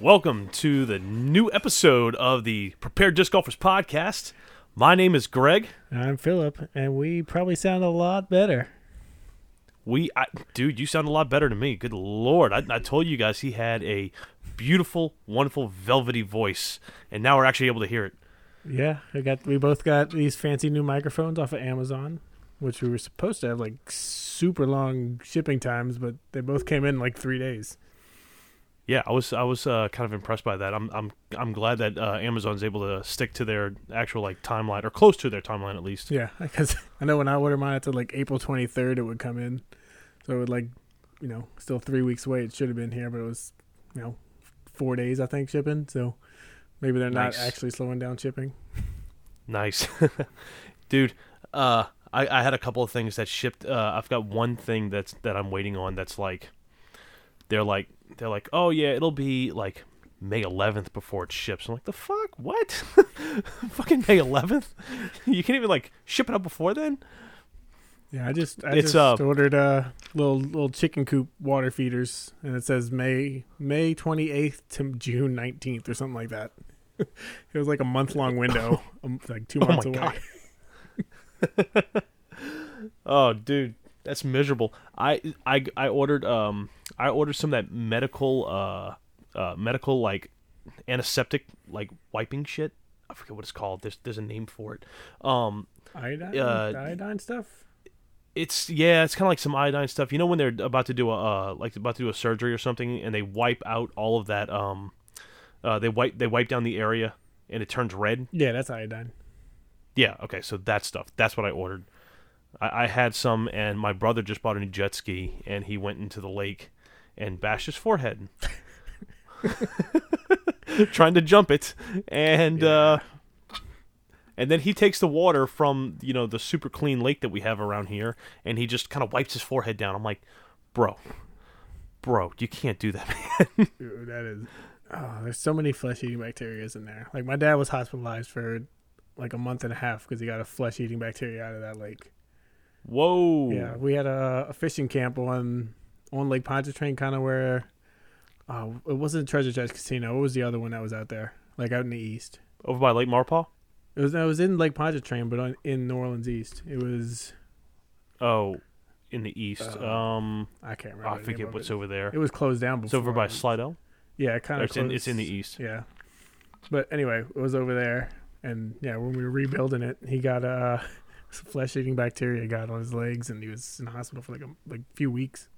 Welcome to the new episode of the Prepared Disc Golfers podcast. My name is Greg. I'm Philip, and we probably sound a lot better. We, I, dude, you sound a lot better to me. Good lord, I, I told you guys he had a beautiful, wonderful, velvety voice, and now we're actually able to hear it. Yeah, we got we both got these fancy new microphones off of Amazon, which we were supposed to have like super long shipping times, but they both came in like three days. Yeah, I was I was uh, kind of impressed by that. I'm I'm I'm glad that uh, Amazon's able to stick to their actual like timeline or close to their timeline at least. Yeah, because I know when I ordered mine, it's like April 23rd it would come in, so it would like, you know, still three weeks away. It should have been here, but it was, you know, four days I think shipping. So maybe they're Nice. not actually slowing down shipping. Nice, dude. Uh, I I had a couple of things that shipped. Uh, I've got one thing that's that I'm waiting on. That's like, they're like they're like, oh yeah, it'll be like May 11th before it ships. I'm like, the fuck, what? Fucking May 11th? You can't even like ship it out before then? Yeah, I just I It's, just uh, ordered uh little little chicken coop water feeders, and it says May May twenty eighth to June nineteenth or something like that. it was like a month long window, um, like two months my away. God. Oh, dude, that's miserable. I I I ordered um I ordered some of that medical uh uh medical like antiseptic like wiping shit. I forget what it's called. There's there's a name for it. Um Iodine, Uh, iodine stuff. it's yeah, it's kind of like some iodine stuff. You know when they're about to do a uh, like about to do a surgery or something, and they wipe out all of that. Um, uh, they wipe they wipe down the area, and it turns red. Yeah, that's iodine. Yeah, okay, so that stuff. That's what I ordered. I, I had some, and my brother just bought a new jet ski, and he went into the lake and bashed his forehead, trying to jump it, and uh, and then he takes the water from you know the super clean lake that we have around here, and he just kind of wipes his forehead down. I'm like, bro, bro, you can't do that, man. Dude, that is. Oh, there's so many flesh eating bacteria in there. Like my dad was hospitalized for like a month and a half because he got a flesh eating bacteria out of that lake. Whoa. Yeah, we had a, a fishing camp on on Lake Pontchartrain, kind of where uh, it wasn't Treasure Chest Casino. What was the other one that was out there, like out in the east? Over by Lake Maurepas. It was it was in Lake Pontchartrain, but on, in New Orleans East. It was Oh, in the east. Uh, um, I can't remember. I forget what's it. over there. It was closed down before. It's over by Slidell. Yeah, kind of. It's in, it's in the east. Yeah, but anyway, it was over there, and yeah, when we were rebuilding it, he got uh, flesh eating bacteria got on his legs, and he was in the hospital for like a like few weeks.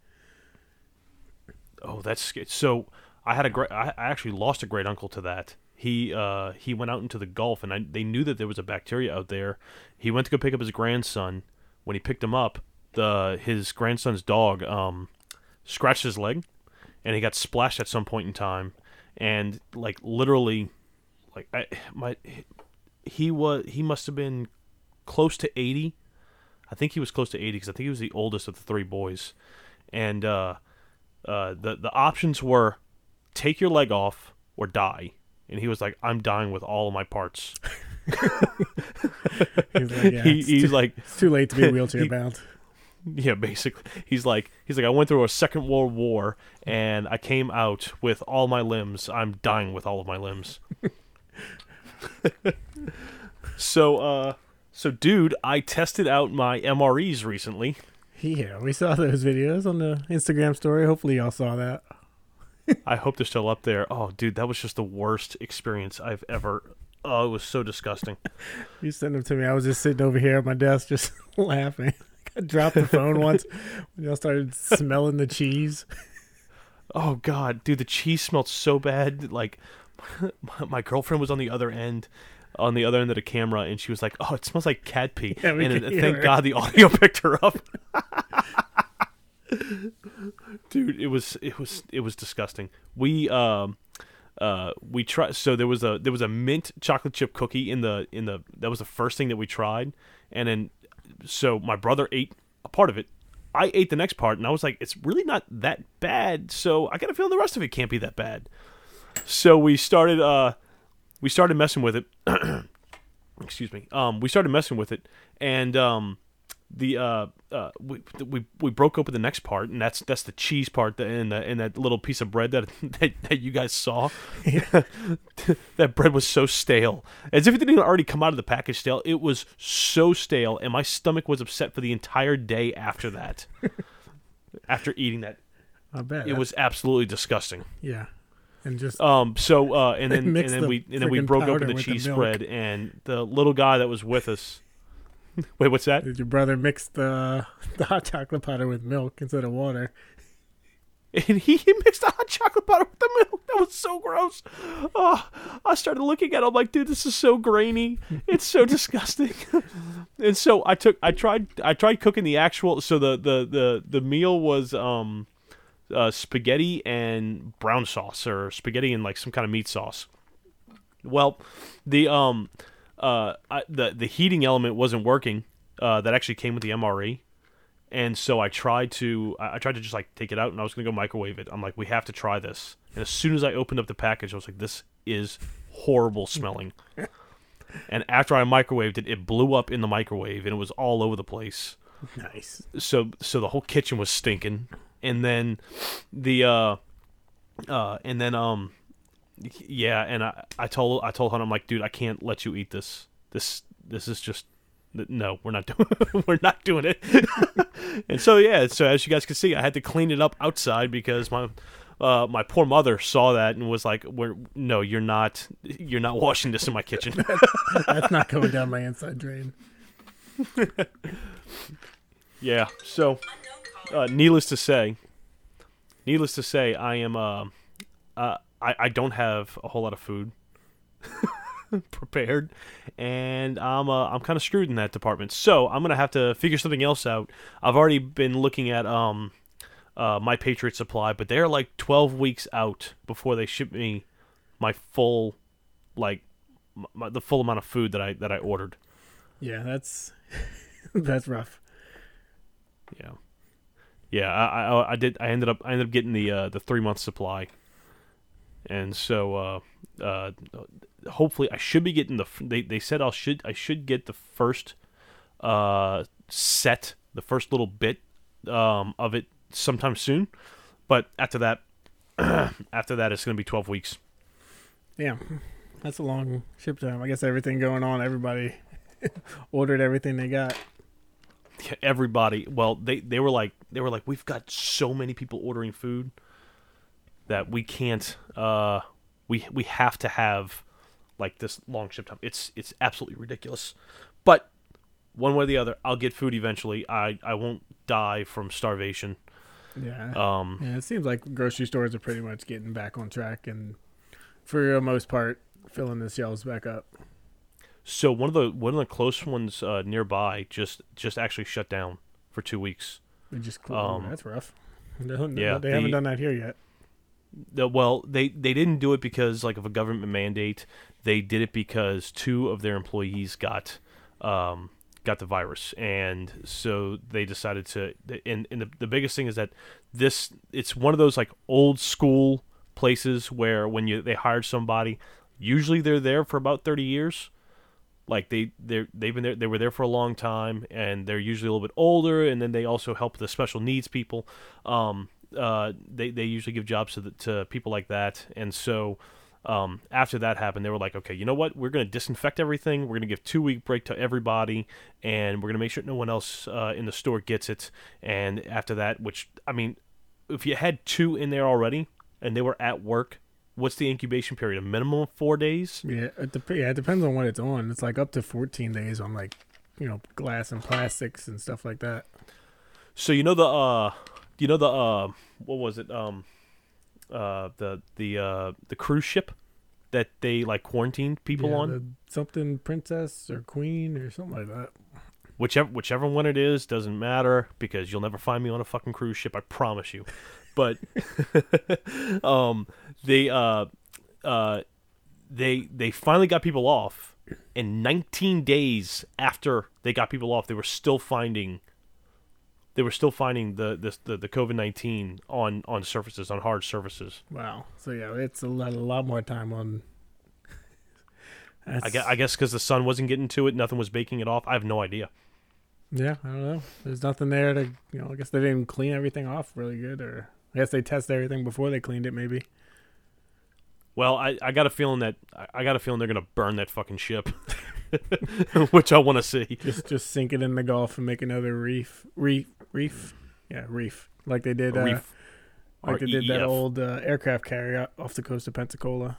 Oh, that's so. I had a great. I actually lost a great uncle to that. He uh he went out into the Gulf, and I, they knew that there was a bacteria out there. He went to go pick up his grandson. When he picked him up, the his grandson's dog um scratched his leg, and he got splashed at some point in time, and like literally, like I my he was he must have been close to eighty. I think he was close to eighty because I think he was the oldest of the three boys, and uh, uh, the the options were take your leg off or die. And he was like, "I'm dying with all of my parts." He's like, yeah, he, it's, he's too, like, it's too late to be wheelchair he- bound. yeah, basically, he's like, he's like, I went through a Second World War and I came out with all my limbs. I'm dying with all of my limbs. so, uh, so dude, I tested out my MREs recently. Yeah, we saw those videos on the Instagram story. Hopefully, y'all saw that. I hope they're still up there. Oh, dude, that was just the worst experience I've ever. Oh, it was so disgusting. You sent them to me. I was just sitting over here at my desk, just laughing. I dropped the phone once when y'all started smelling the cheese. Oh God, dude, the cheese smelled so bad. Like, my, my girlfriend was on the other end, on the other end of the camera, and she was like, "Oh, it smells like cat pee." Yeah, and thank her. God the audio picked her up. dude, it was it was it was disgusting. We um uh we tried. So there was a there was a mint chocolate chip cookie in the in the that was the first thing that we tried, and then so my brother ate a part of it. I ate the next part, and I was like, "It's really not that bad." So I got a feeling the rest of it can't be that bad. So we started, uh, we started messing with it. Excuse me. Um, we started messing with it, and um, the uh, uh, we, we we broke open the next part, and that's that's the cheese part, that, and the, and that little piece of bread that that, that you guys saw. that bread was so stale, as if it didn't already come out of the package stale. It was so stale, and my stomach was upset for the entire day after that. after eating that, I bet it was absolutely disgusting. Yeah, and just Um. So, uh, and then and then the we and then we broke open the with the cheese spread, and the little guy that was with us. Wait, what's that? did your brother mix the the hot chocolate powder with milk instead of water? And he, he mixed the hot chocolate powder with the milk. That was so gross. Oh, I started looking at it. I'm like, dude, this is so grainy. It's so disgusting. and so I took, I tried, I tried cooking the actual. So the the the the meal was um, uh, spaghetti and brown sauce, or spaghetti and like some kind of meat sauce. Well, the um, uh, I, the the heating element wasn't working. Uh, that actually came with the MRE and so I tried to I I tried to just like take it out and I was gonna go microwave it. I'm like, we have to try this. And as soon as I opened up the package, I was like, this is horrible smelling. and after I microwaved it, it blew up in the microwave and it was all over the place. Nice. So so the whole kitchen was stinking. And then the uh uh and then um yeah, and I I told I told Hunt I'm like, dude, I can't let you eat this. This this is just no, we're not doing we're not doing it. and so yeah, so as you guys can see, I had to clean it up outside because my uh, my poor mother saw that and was like, "We're no, you're not you're not washing this in my kitchen." That's not going down my inside drain. yeah. So, uh, needless to say, needless to say, I am uh, uh I I don't have a whole lot of food prepared, and I'm uh, I'm kind of screwed in that department. So I'm gonna have to figure something else out. I've already been looking at um uh my Patriot Supply, but they're like 12 weeks out before they ship me my full like my, the full amount of food that I that I ordered. Yeah, that's that's rough. Yeah, yeah. I, I I did. I ended up I ended up getting the uh, the three month supply, and so uh, uh, hopefully I should be getting the. They they said I should I should get the first uh set the first little bit um of it sometime soon, but after that after that it's gonna be twelve weeks. Yeah, that's a long ship time. I guess everything going on, everybody ordered everything they got. Everybody well they they were like they were like we've got so many people ordering food that we can't uh we we have to have like this long ship time it's it's absolutely ridiculous but one way or the other i'll get food eventually i i won't die from starvation Yeah, um yeah. It seems like grocery stores are pretty much getting back on track, and for the most part, filling the shelves back up. So one of the one of the close ones uh nearby just just actually shut down for two weeks They just Um, that's rough. No, no, yeah, they haven't the- done that here yet. The- well, they they didn't do it because like of a government mandate. They did it because two of their employees got um, got the virus, and so they decided to. And, and the the biggest thing is that this it's one of those like old school places where when you they hired somebody, usually they're there for about thirty years. Like they they they've been there they were there for a long time, and they're usually a little bit older, and then they also help the special needs people. Um, uh, they they usually give jobs to the, to people like that, and so um, after that happened, they were like, okay, you know what? We're going to disinfect everything. We're going to give two week break to everybody, and we're going to make sure no one else uh, in the store gets it. And after that, which I mean, if you had two in there already and they were at work, what's the incubation period? A minimum of four days. Yeah, it dep- yeah, it depends on what it's on. It's like up to 14 days on like, you know, glass and plastics and stuff like that. So you know the uh, you know the uh, what was it? Um, uh, the the uh, the cruise ship that they like quarantined people Yeah, on. the something princess or queen or something like that. whichever whichever one it is doesn't matter because you'll never find me on a fucking cruise ship. I promise you. But um, they uh, uh, they they finally got people off, and 19 days after they got people off, they were still finding. They were still finding the this the, the COVID nineteen on on surfaces on hard surfaces. Wow. So yeah, it's a lot, a lot more time on. I guess I guess because the sun wasn't getting to it, nothing was baking it off. I have no idea. Yeah, I don't know. There's nothing there to, you know, I guess they didn't clean everything off really good, or I guess they test everything before they cleaned it, maybe. Well, I, I got a feeling that I- got a feeling they're gonna burn that fucking ship, which I want to see. Just just sink it in the Gulf and make another reef, reef, reef, yeah, reef, like they did, uh, Reef, like they did that old uh, aircraft carrier off the coast of Pensacola.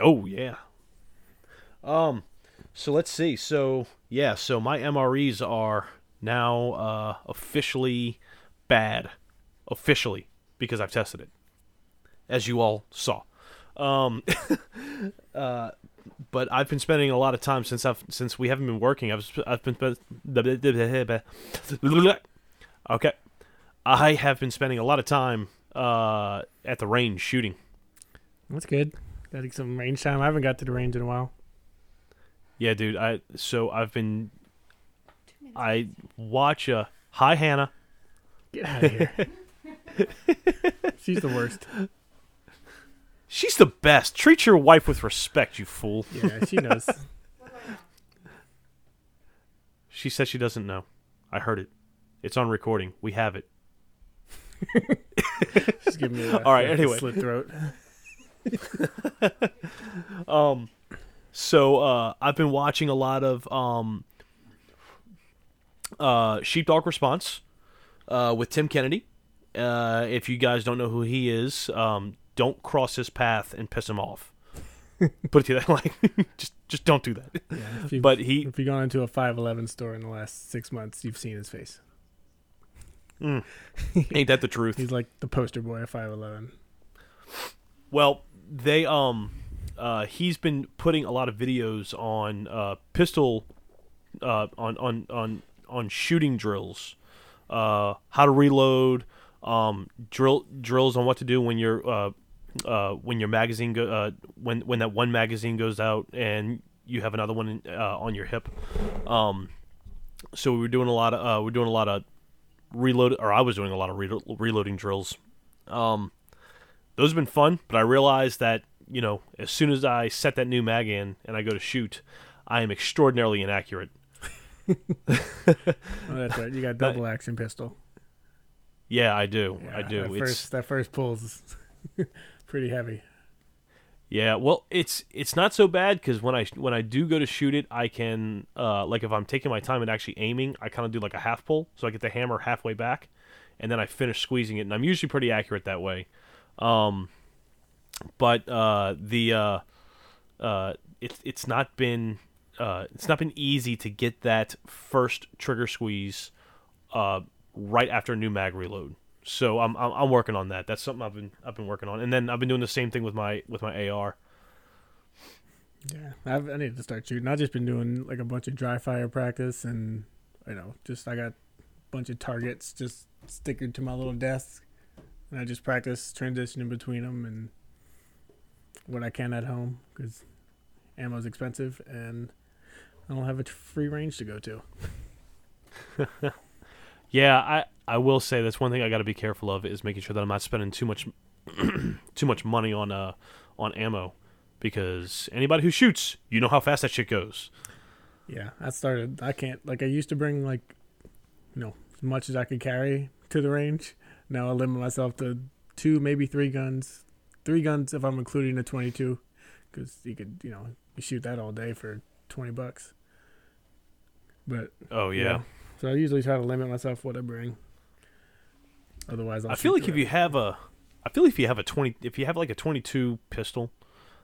Oh yeah. Um, so let's see. So yeah, so my MREs are now uh, officially bad, officially because I've tested it, as you all saw. Um, uh, but I've been spending a lot of time since I've since we haven't been working. I've I've been spend- okay. I have been spending a lot of time uh, at the range shooting. That's good. Got some range time. I haven't got to the range in a while. Yeah, dude. I so I've been. I watch a hi Hannah. Get out of here. She's the worst. She's the best. Treat your wife with respect, you fool. Yeah, she knows. She says she doesn't know. I heard it. It's on recording. We have it. She's giving me a, All right, a anyway. slit throat. Um, so uh, I've been watching a lot of um, uh, Sheepdog Response uh, with Tim Kennedy. Uh, if you guys don't know who he is, um, don't cross his path and piss him off. Put it to you that like, just just don't do that. Yeah, if you, But he if you've gone into a 511 store in the last six months, you've seen his face. Mm. Ain't that the truth? He's like the poster boy of 511. Well, they um uh he's been putting a lot of videos on uh pistol uh on on on on shooting drills. Uh how to reload, um drill drills on what to do when you're uh uh when your magazine go uh when when that one magazine goes out and you have another one in, uh, on your hip. Um so we were doing a lot of uh we're doing a lot of reload or I was doing a lot of relo- reloading drills. Um those have been fun, but I realized that you know as soon as I set that new mag in and I go to shoot, I am extraordinarily inaccurate. Oh, that's right. You got double action pistol. Yeah, I do. I do. That It's first, that first pulls pretty heavy. yeah. Well, it's it's not so bad because when I when I do go to shoot it, I can uh like if I'm taking my time and actually aiming, I kind of do like a half pull, so I get the hammer halfway back, and then I finish squeezing it, and I'm usually pretty accurate that way. Um, but uh, the uh, uh, it's it's not been uh, it's not been easy to get that first trigger squeeze uh, right after a new mag reload. So I'm, I'm I'm working on that. That's something I've been I've been working on, and then I've been doing the same thing with my with my AR. Yeah, I've, I need to start shooting. I've just been doing like a bunch of dry fire practice, and you know, just I got a bunch of targets just stickered to my little desk, and I just practice transitioning between them and what I can at home because ammo's expensive and I don't have a free range to go to. Yeah, I I will say that's one thing I got to be careful of is making sure that I'm not spending too much too much money on uh on ammo because anybody who shoots, you know how fast that shit goes. Yeah, I started. I can't like I used to bring like, you know, as much as I could carry to the range. Now I limit myself to two, maybe three guns. Three guns if I'm including a 22, because you could, you know, you shoot that all day for 20 bucks. But Oh yeah. Yeah. So I usually try to limit myself what I bring. Otherwise, I'll I feel like if you have a I feel if you have a 20 if you have like a 22 pistol,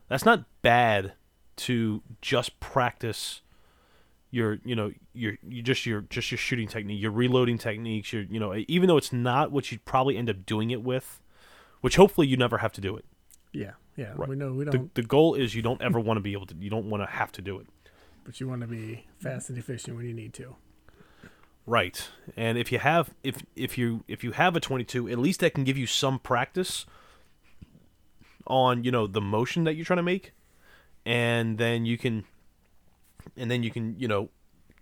that's not bad to just practice your you know your you just your just your shooting technique, your reloading techniques, your you know even though it's not what you'd probably end up doing it with, which hopefully you never have to do it. yeah, yeah, Right. we know we don't, the goal is you don't ever want to be able to you don't want to have to do it. but you want to be fast and efficient when you need to. Right. And if you have if if you if you have a 22, at least that can give you some practice on, you know, the motion that you're trying to make and then you can and then you can, you know,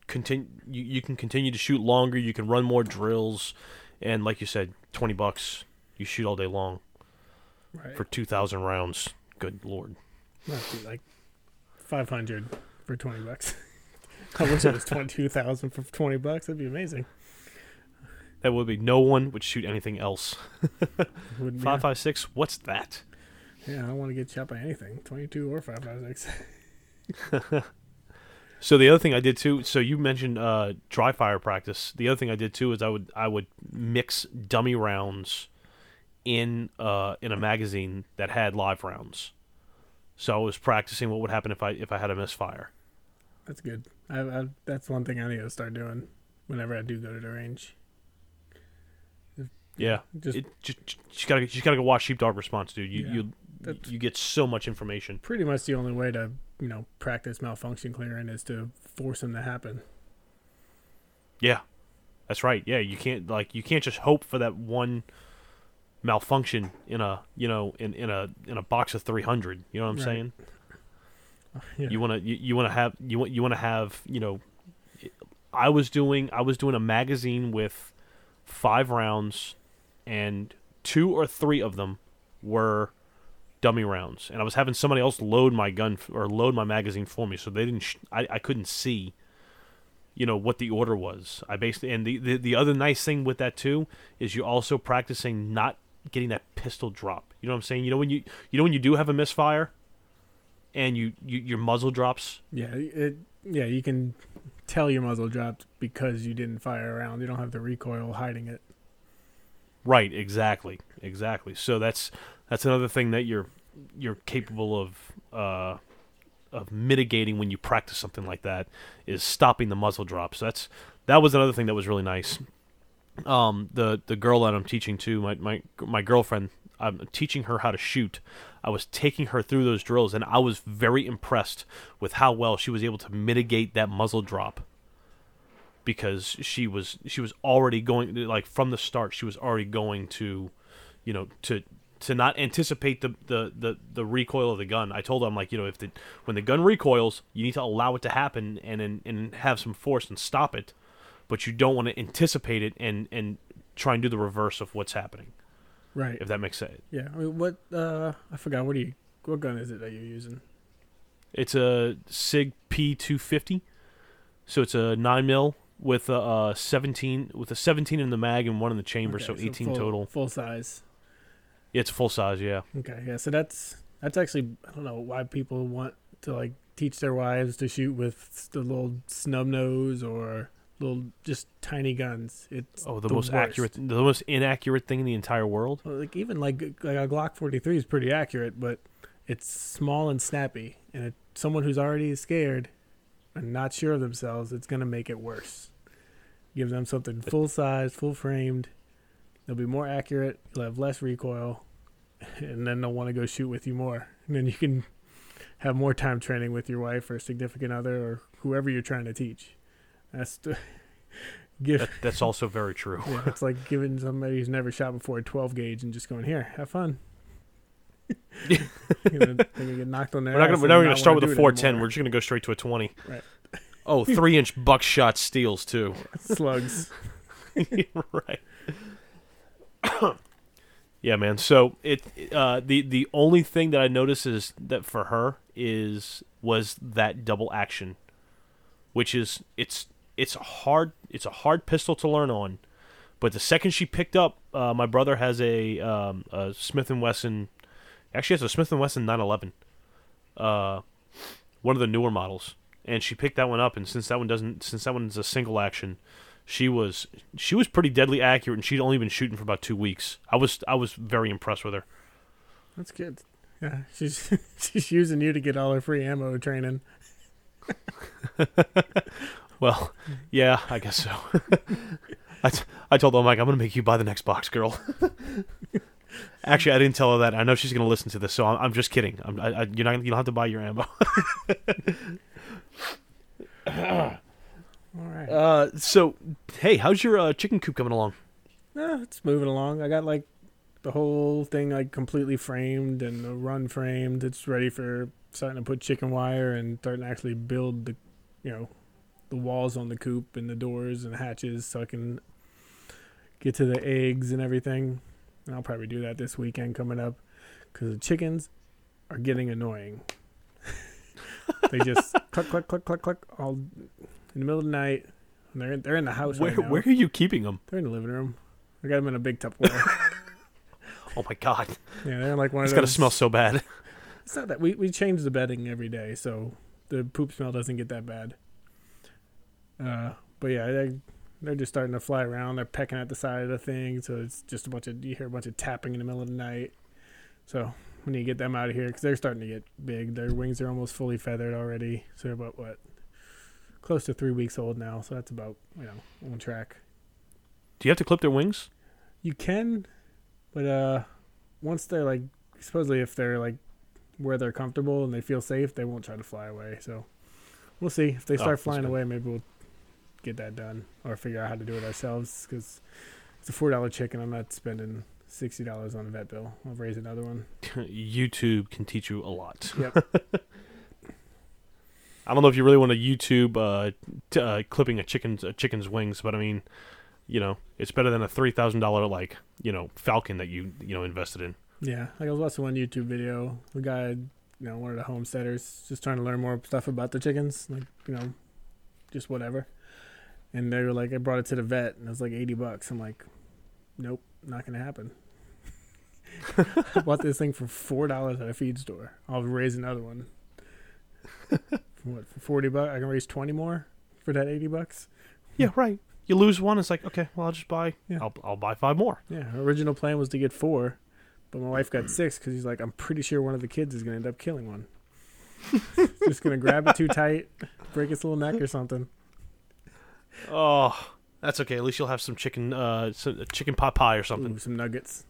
continue you, you can continue to shoot longer, you can run more drills and like you said, 20 bucks, you shoot all day long Right. for 2000 rounds. Good lord. Like 500 for 20 bucks. I wish it was twenty two thousand for twenty bucks. That'd be amazing. That would be no one would shoot anything else. Wouldn't Five five six. What's that? Yeah, I don't want to get shot by anything. Twenty two or five five six. So the other thing I did too. So you mentioned uh, dry fire practice. The other thing I did too is I would I would mix dummy rounds in uh, in a magazine that had live rounds. So I was practicing what would happen if I if I had a misfire. That's good. I, I, that's one thing I need to start doing whenever I do go to the range. Yeah, Just it, just you gotta you gotta go watch Sheepdog Response, dude. You Yeah, you that's- you get so much information. pretty much the only way to you know practice malfunction clearing is to force them to happen. Yeah, that's right. Yeah, you can't like you can't just hope for that one malfunction in a you know in in a in a box of three hundred. You know what I'm Right. saying? Yeah. You want to you, you want to have you want you want to have you know. I was doing I was doing a magazine with five rounds, and two or three of them were dummy rounds, and I was having somebody else load my gun or load my magazine for me, so they didn't. Sh- I I couldn't see. You know what the order was. I basically and the, the the other nice thing with that too is you're also practicing not getting that pistol drop. You know what I'm saying? You know when you you know when you do have a misfire, and you, you your muzzle drops. Yeah, it. Yeah, you can tell your muzzle dropped because you didn't fire around. You don't have the recoil hiding it. Right, exactly, exactly. So that's that's another thing that you're you're capable of uh, of mitigating when you practice something like that is stopping the muzzle drop. So that's that was another thing that was really nice. Um, the the girl that I'm teaching to my my my girlfriend, I'm teaching her how to shoot. I was taking her through those drills, and I was very impressed with how well she was able to mitigate that muzzle drop because she was she was already going like from the start she was already going to you know to to not anticipate the, the, the, the recoil of the gun. I told her I'm like, you know, if the when the gun recoils, you need to allow it to happen and and, and have some force and stop it, but you don't want to anticipate it and and try and do the reverse of what's happening. Right. If that makes sense. Yeah. I mean, what? Uh, I forgot. What do you? What gun is it that you're using? It's a Sig P250, so it's a nine mil with a uh, 17 with a 17 in the mag and one in the chamber, Okay, so 18 full, total. Full size. Yeah, it's full size, yeah. Okay. Yeah. So that's that's actually I don't know why people want to like teach their wives to shoot with the little snub nose or little just tiny guns. It's Oh, the, the most worst. accurate, the most inaccurate thing in the entire world. Like even like like a Glock 43 is pretty accurate, but it's small and snappy, and it, someone who's already scared and not sure of themselves, it's gonna make it worse. Give them something full size, full framed. They'll be more accurate. You'll have less recoil, and then they'll want to go shoot with you more. And then you can have more time training with your wife or significant other or whoever you're trying to teach. That's the, give. That, that's also very true. Yeah, it's like giving somebody who's never shot before a 12 gauge and just going, here, have fun. you know, get knocked on their We're not gonna, we're not gonna not start with a 410. anymore. We're just gonna go straight to a 20. Right. Oh, three inch buckshot steels too. slugs. right. yeah, man. So it uh, the the only thing that I notice is that for her is was that double action, which is it's it's a hard it's a hard pistol to learn on, but the second she picked up, uh, my brother has a um, a Smith and Wesson, actually has a Smith and Wesson 911, uh, one of the newer models, and she picked that one up, and since that one doesn't since that one's a single action, she was she was pretty deadly accurate, and she'd only been shooting for about two weeks. I was I was very impressed with her. That's good. Yeah, she's she's using you to get all her free ammo training. Well, yeah, I guess so. I, t- I told I'm like, I'm going to make you buy the next box, girl. Actually, I didn't tell her that. I know she's going to listen to this, so I'm, I'm just kidding. I'm, I, I, you're not, gonna you don't have to buy your ammo. All right. Uh, so, hey, how's your uh, chicken coop coming along? Eh, it's moving along. I got like the whole thing like completely framed and the run framed. It's ready for starting to put chicken wire and starting to actually build the, you know, the walls on the coop and the doors and hatches so I can get to the eggs and everything. And I'll probably do that this weekend coming up because the chickens are getting annoying. they just cluck cluck cluck cluck cluck all in the middle of the night. And they're in, they're in the house Where right now. where are you keeping them? They're in the living room. I got them in a big Tupperware. Oh my god, yeah, they're like one it's of got to smell so bad. It's not that we we change the bedding every day, so the poop smell doesn't get that bad. Uh, but yeah, they they're just starting to fly around. They're pecking at the side of the thing, so it's just a bunch of you hear a bunch of tapping in the middle of the night. So we need to get them out of here because they're starting to get big. Their wings are almost fully feathered already. So they're about what close to three weeks old now. So that's about you know on track. Do you have to clip their wings? You can, but uh, once they're like supposedly if they're like where they're comfortable and they feel safe, they won't try to fly away. So we'll see if they Oh, start that's flying away. Maybe we'll get that done or figure out how to do it ourselves because it's a four dollar chicken. I'm not spending sixty dollars on a vet bill. I'll raise another one. YouTube can teach you a lot. Yep. I don't know if you really want to YouTube uh, t- uh, clipping a chicken's a chicken's wings, but I mean, you know, it's better than a three thousand dollar like you know falcon that you you know invested in. Yeah, like I was watching one YouTube video. The guy, you know, one of the homesteaders, just trying to learn more stuff about the chickens, like you know, just whatever. And they were like, I brought it to the vet, and it was like eighty bucks. I'm like, nope, not gonna happen. I bought this thing for four dollars at a feed store. I'll raise another one. for what for forty bucks? I can raise twenty more for that eighty bucks. Yeah, right. You lose one, it's like okay, well I'll just buy. Yeah. I'll I'll buy five more. Yeah, our original plan was to get four, but my wife got six because he's like, I'm pretty sure one of the kids is gonna end up killing one. Just gonna grab it too tight, break its little neck or something. Oh, that's okay. At least you'll have some chicken, uh, some, chicken pot pie or something. Ooh, some nuggets.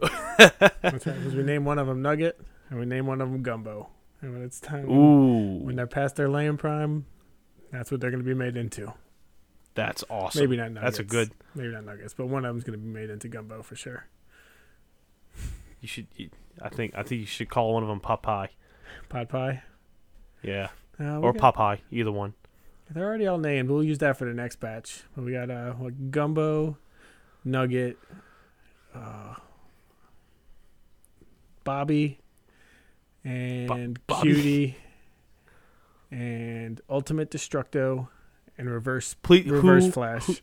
That's right, 'cause we name one of them Nugget, and we name one of them Gumbo. And when it's time, Ooh, when they're past their laying prime, that's what they're gonna be made into. that's awesome. Maybe not nuggets. That's a good. Maybe not nuggets, but one of them's gonna be made into Gumbo for sure. You should. You, I think. I think you should call one of them pot pie. Pot pie. Yeah, Uh, or got- pot pie. Either one. They're already all named. We'll use that for the next batch. But we got uh what, gumbo, nugget, uh, Bobby, and Bobby. Cutie, and Ultimate Destructo, and Reverse Please, Reverse who, Flash.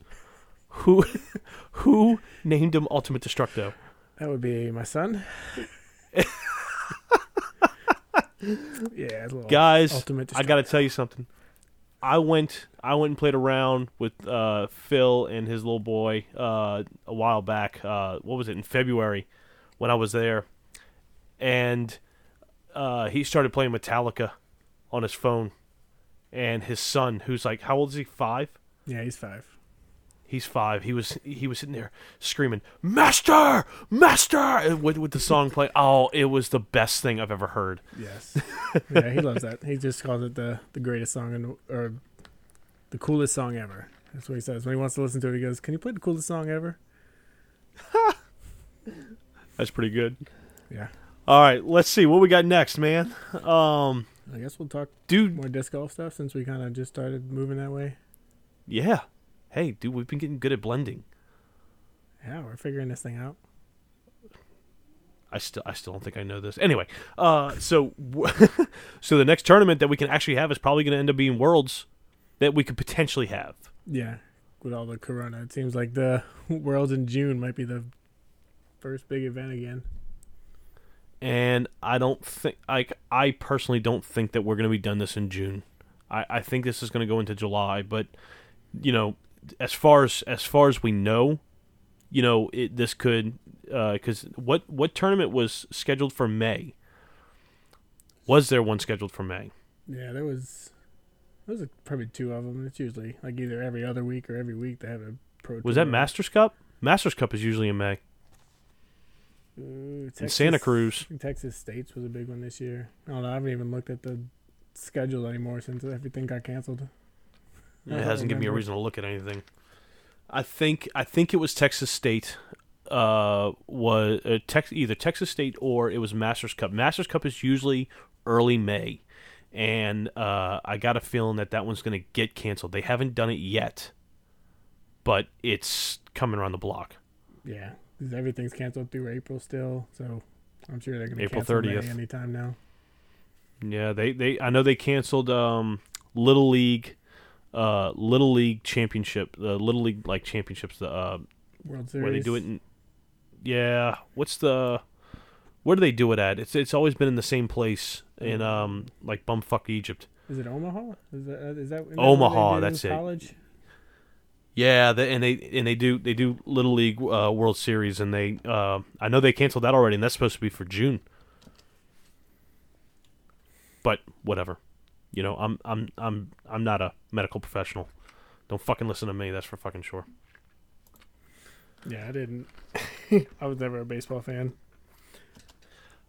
who, who named him Ultimate Destructo? That would be my son. yeah, Guys. I got to tell you something. I went I went and played around with uh, Phil and his little boy uh, a while back. Uh, what was it in February when I was there, and uh, he started playing Metallica on his phone, and his son, who's like, how old is he? Five. Yeah, he's five. He's five. He was he was sitting there screaming, "Master, Master!" with with the song playing. Oh, it was the best thing I've ever heard. Yes. yeah, he loves that. He just calls it the the greatest song in, the- or the coolest song ever. That's what he says when he wants to listen to it. He goes, "Can you play the coolest song ever?" That's pretty good. Yeah. All right, let's see what we got next, man. Um, I guess we'll talk dude, more disc golf stuff since we kind of just started moving that way. yeah. Hey, dude, we've been getting good at blending. Yeah, we're figuring this thing out. I still, I still don't think I know this. Anyway, uh, so, so the next tournament that we can actually have is probably going to end up being Worlds that we could potentially have. Yeah, with all the corona, it seems like the Worlds in June might be the first big event again. and I don't think like I personally don't think that we're going to be done this in June. I, I think this is going to go into July, but you know, as far as as far as we know, you know, it, this could because what what tournament was scheduled for May? Was there one scheduled for May? Yeah, there was. There was probably two of them. It's usually like either every other week or every week they have a pro. Was that Masters Cup? Masters Cup is usually in May Uh, in Santa Cruz. Texas States was a big one this year. I don't know. I haven't even looked at the schedule anymore since everything got canceled. It hasn't given me a reason to look at anything. I think I think it was Texas State. Uh, was uh, Tex either Texas State or it was Masters Cup. Masters Cup is usually early May, and uh, I got a feeling that that one's going to get canceled. They haven't done it yet, but it's coming around the block. Yeah, 'cause everything's canceled through April still, so I'm sure they're going to April 30th. anytime now. Yeah, they, they I know they canceled um, Little League uh, little league championship, the little league like championships, the uh, World Series. where they do it in. Yeah, what's the? Where do they do it at? It's it's always been in the same place in um like bumfuck Egypt. Is it Omaha? Is that, uh, is that, is Omaha, that's it. college? Yeah, they, and they and they do they do little league uh, World Series, and they uh, I know they canceled that already, and that's supposed to be for June. But whatever, you know, I'm I'm I'm I'm not a medical professional. Don't fucking listen to me. That's for fucking sure. Yeah, I didn't. I was never a baseball fan.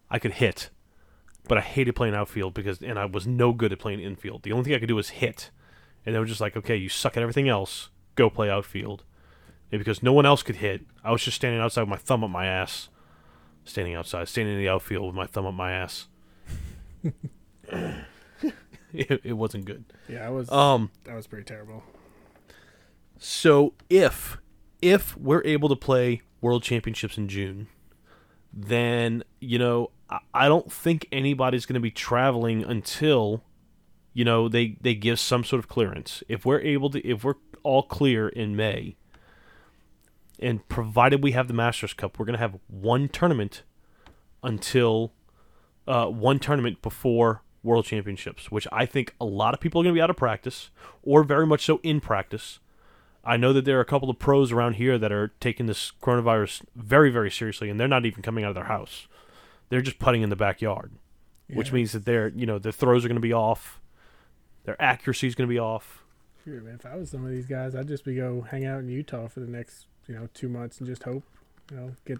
I could hit, but I hated playing outfield because, and I was no good at playing infield. The only thing I could do was hit, and they were just like, okay, you suck at everything else. Go play outfield. And because no one else could hit, I was just standing outside with my thumb up my ass. Standing outside, standing in the outfield with my thumb up my ass. it, it wasn't good. Yeah, I was. Um, that was pretty terrible. so if if we're able to play World Championships in June, then you know I, I don't think anybody's going to be traveling until you know they they give some sort of clearance. If we're able to, if we're all clear in May, and provided we have the Masters Cup, we're going to have one tournament until uh, one tournament before World Championships, which I think a lot of people are going to be out of practice or very much so in practice. I know that there are a couple of pros around here that are taking this coronavirus very, very seriously, and they're not even coming out of their house. They're just putting in the backyard, which means that their, you know, their throws are going to be off, their accuracy is going to be off. Shoot, man, if I was some of these guys, I'd just be go hang out in Utah for the next, you know, two months and just hope, you know, get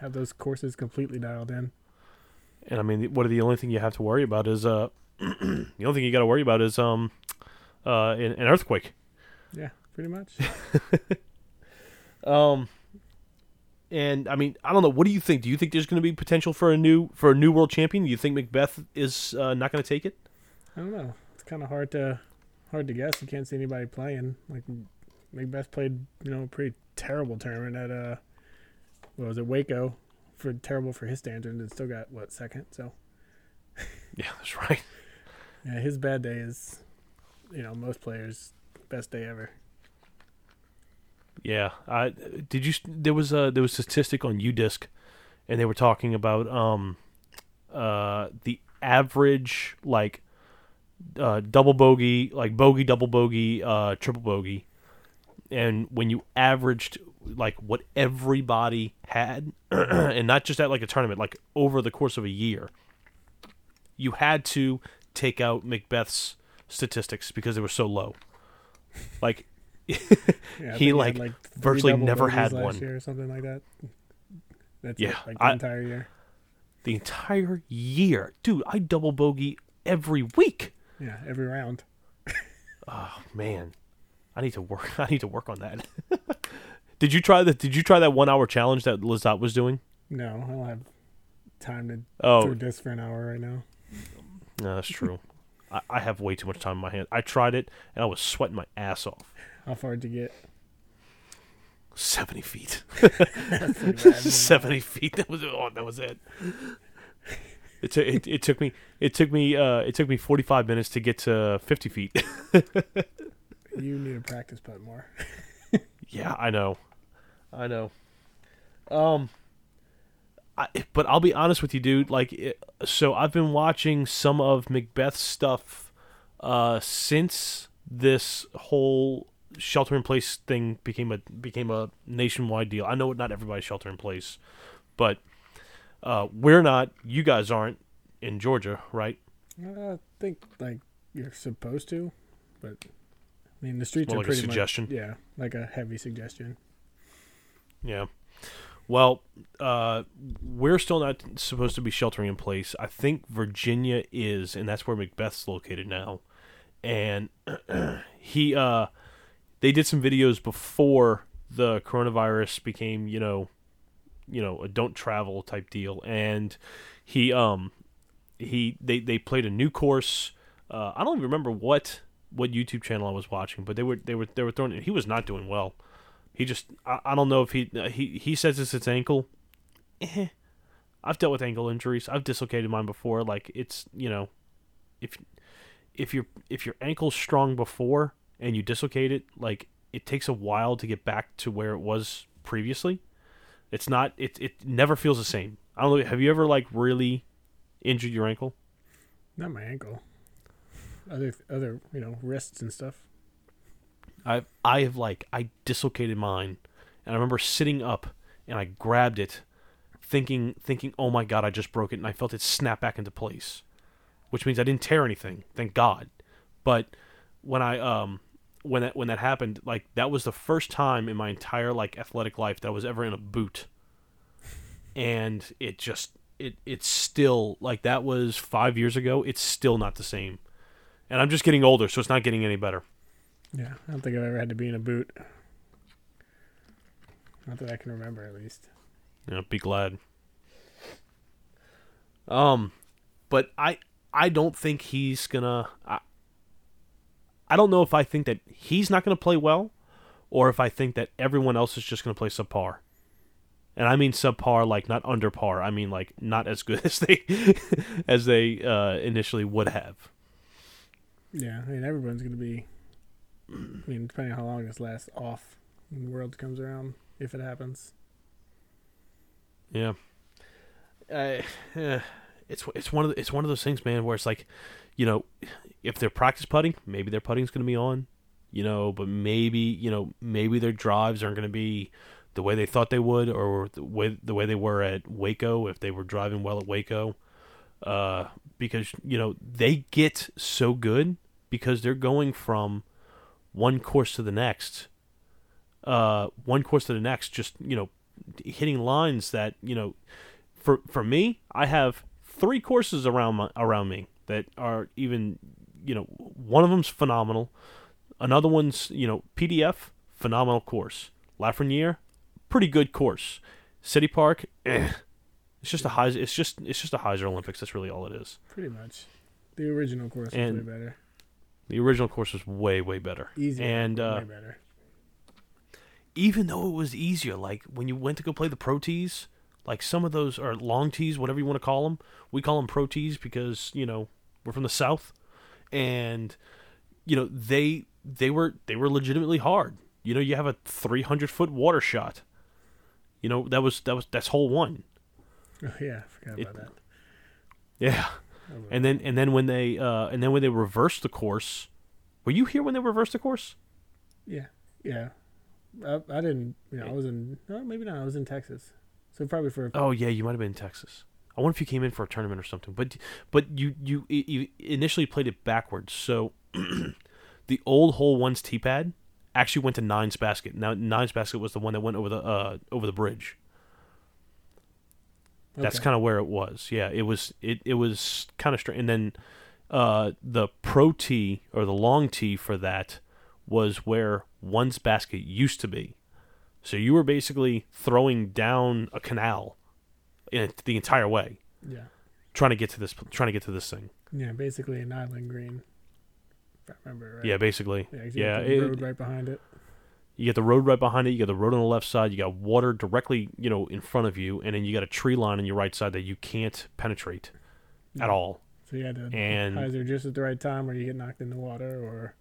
have those courses completely dialed in. And I mean, what are the only thing you have to worry about is uh, the only thing you got to worry about is um, uh, an, an earthquake. Yeah, pretty much. Um, and I mean, I don't know. What do you think? Do you think there's going to be potential for a new for a new world champion? Do you think McBeth is uh, not going to take it? I don't know. It's kind of hard to hard to guess. You can't see anybody playing. Like McBeth played, you know, a pretty terrible tournament at uh, what was it, Waco, for terrible for his standards, and still got what second. So Yeah, that's right. yeah, his bad day is, you know, most players' best day ever. Yeah. I did you? There was a there was a statistic on UDisc, and they were talking about um, uh, the average like uh, double bogey, like bogey, double bogey, uh, triple bogey, and when you averaged like what everybody had, and not just at like a tournament, like over the course of a year, you had to take out McBeth's statistics because they were so low. Like Yeah, He, think like, virtually never had last one. year or something like that. That's Yeah, it, like the I- entire year. the entire year, dude. I double bogey every week. Yeah, every round. Oh man, I need to work. I need to work on that. did you try the? Did you try that one hour challenge that Lizotte was doing? No, I don't have time to Oh, do this for an hour right now. no, that's true. I, I have way too much time in my hand. I tried it and I was sweating my ass off. How far did you get? Seventy feet. Bad. Seventy feet. That was oh, that was it. It, took it, it took me it took me uh, it took me forty five minutes to get to fifty feet. You need to practice putt more. Yeah, I know. I know. Um I, but I'll be honest with you, dude. Like, it, so I've been watching some of McBeth's stuff uh, since this whole shelter in place thing became a became a nationwide deal. I know not everybody's shelter in place, but uh, we're not. You guys aren't in Georgia, right? I think like you're supposed to, but I mean the streets are like a pretty suggestion. much yeah, like a heavy suggestion. Yeah. Well, uh, we're still not supposed to be sheltering in place. I think Virginia is, and that's where McBeth's located now. And he, uh, they did some videos before the coronavirus became, you know, you know, a don't travel type deal. And he, um, he, they, they played a new course. Uh, I don't even remember what what YouTube channel I was watching, but they were they were they were throwing. He was not doing well. He just I, I don't know if he he he says it's his ankle. Eh. I've dealt with ankle injuries. I've dislocated mine before. Like it's you know, if if your if your ankle's strong before and you dislocate it, like it takes a while to get back to where it was previously. It's not. It it never feels the same. I don't know. Have you ever like really injured your ankle? Not my ankle. Other other you know wrists and stuff. I I have like I dislocated mine, and I remember sitting up and I grabbed it, thinking thinking, oh my god, I just broke it, and I felt it snap back into place, which means I didn't tear anything, thank God. But when I um when that when that happened, like that was the first time in my entire like athletic life that I was ever in a boot, and it just it it's still like that was five years ago. It's still not the same, and I'm just getting older, so it's not getting any better. Yeah, I don't think I've ever had to be in a boot. Not that I can remember, at least. Yeah, be glad. Um, but I I don't think he's gonna. I, I don't know if I think that he's not gonna play well, or if I think that everyone else is just gonna play subpar. And I mean subpar, like not under par. I mean like not as good as they as they uh, initially would have. Yeah, I mean everyone's gonna be. I mean, depending on how long this lasts, off world comes around, if it happens. Yeah. Uh, eh, it's it's one of the, it's one of those things, man, where it's like, you know, if they're practice putting, maybe their putting's going to be on, you know, but maybe you know maybe their drives aren't going to be the way they thought they would, or the way the way they were at Waco if they were driving well at Waco, uh, because you know they get so good because they're going from one course to the next, uh, one course to the next, just you know, hitting lines that you know, for for me, I have three courses around my, around me that are even, you know, one of them's phenomenal, another one's you know PDF phenomenal course, Lafreniere, pretty good course, City Park, eh. It's just a hyzer. It's just it's just a hyzer Olympics. That's really all it is. Pretty much. The original course was And- way better. The original course was way way better. Easier. And uh, way better. even though it was easier, like when you went to go play the pro tees, like some of those are long tees, whatever you want to call them, we call them pro tees because you know we're from the south, and you know they they were they were legitimately hard. You know, you have a 300 foot water shot. You know that was that was that's hole one. Oh, yeah, I forgot it- about that. Yeah. And then and then when they uh and then when they reversed the course, were you here when they reversed the course? yeah, yeah. I, I didn't. You know, I was in. No, maybe not. I was in Texas. So probably for. Oh yeah, you might have been in Texas. I wonder if you came in for a tournament or something. But but you you, you initially played it backwards. So the old hole one's tee pad actually went to nine's basket. Now nine's basket was the one that went over the uh over the bridge. That's Okay. kind of where it was. Yeah, it was it it was kind of strange. And then uh the pro tee or the long tee for that was where one's basket used to be. So you were basically throwing down a canal in the entire way, Yeah. trying to get to this trying to get to this thing. Yeah, basically an island green. If I remember right. Yeah, basically. Yeah, Yeah, it- road right behind it. You get the road right behind it. You got the road on the left side. You got water directly, you know, in front of you, and then you got a tree line on your right side that you can't penetrate at all. So you had to And- either just at the right time, or you get knocked in the water, or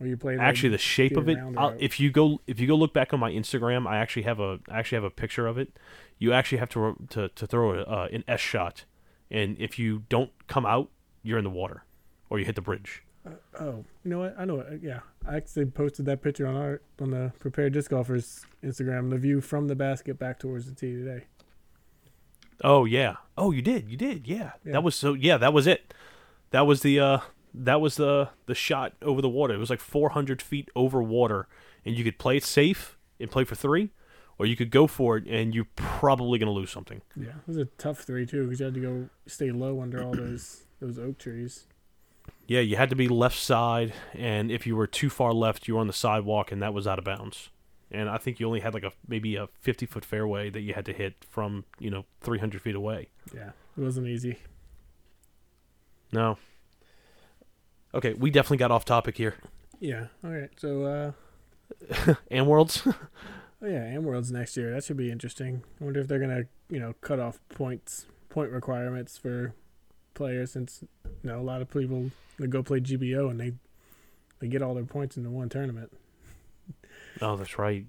or you play. actually the shape of it if you go if you go look back on my instagram i actually have a I actually have a picture of it you actually have to to, to throw a, uh, an s shot and if you don't come out you're in the water or you hit the bridge Oh, you know what? I know. What, yeah, I actually posted that picture on our on the prepared disc golfers Instagram. The view from the basket back towards the tee today. oh yeah oh you did you did yeah. Yeah. that was so yeah that was it that was the uh that was the the shot over the water it was like 400 feet over water and you could play it safe and play for three or you could go for it and you're probably going to lose something Yeah, it was a tough three too because you had to go stay low under all those those oak trees. Yeah, you had to be left side, and if you were too far left, you were on the sidewalk, and that was out of bounds. And I think you only had like a maybe a fifty foot fairway that you had to hit from you know three hundred feet away. Yeah, it wasn't easy. No. Okay, we definitely got off topic here. Yeah. All right. So, uh, worlds. oh yeah, and Worlds next year. That should be interesting. I wonder if they're gonna, you know, cut off points, point requirements for players, since you know a lot of people they go play GBO and they They get all their points into one tournament. Oh, that's right.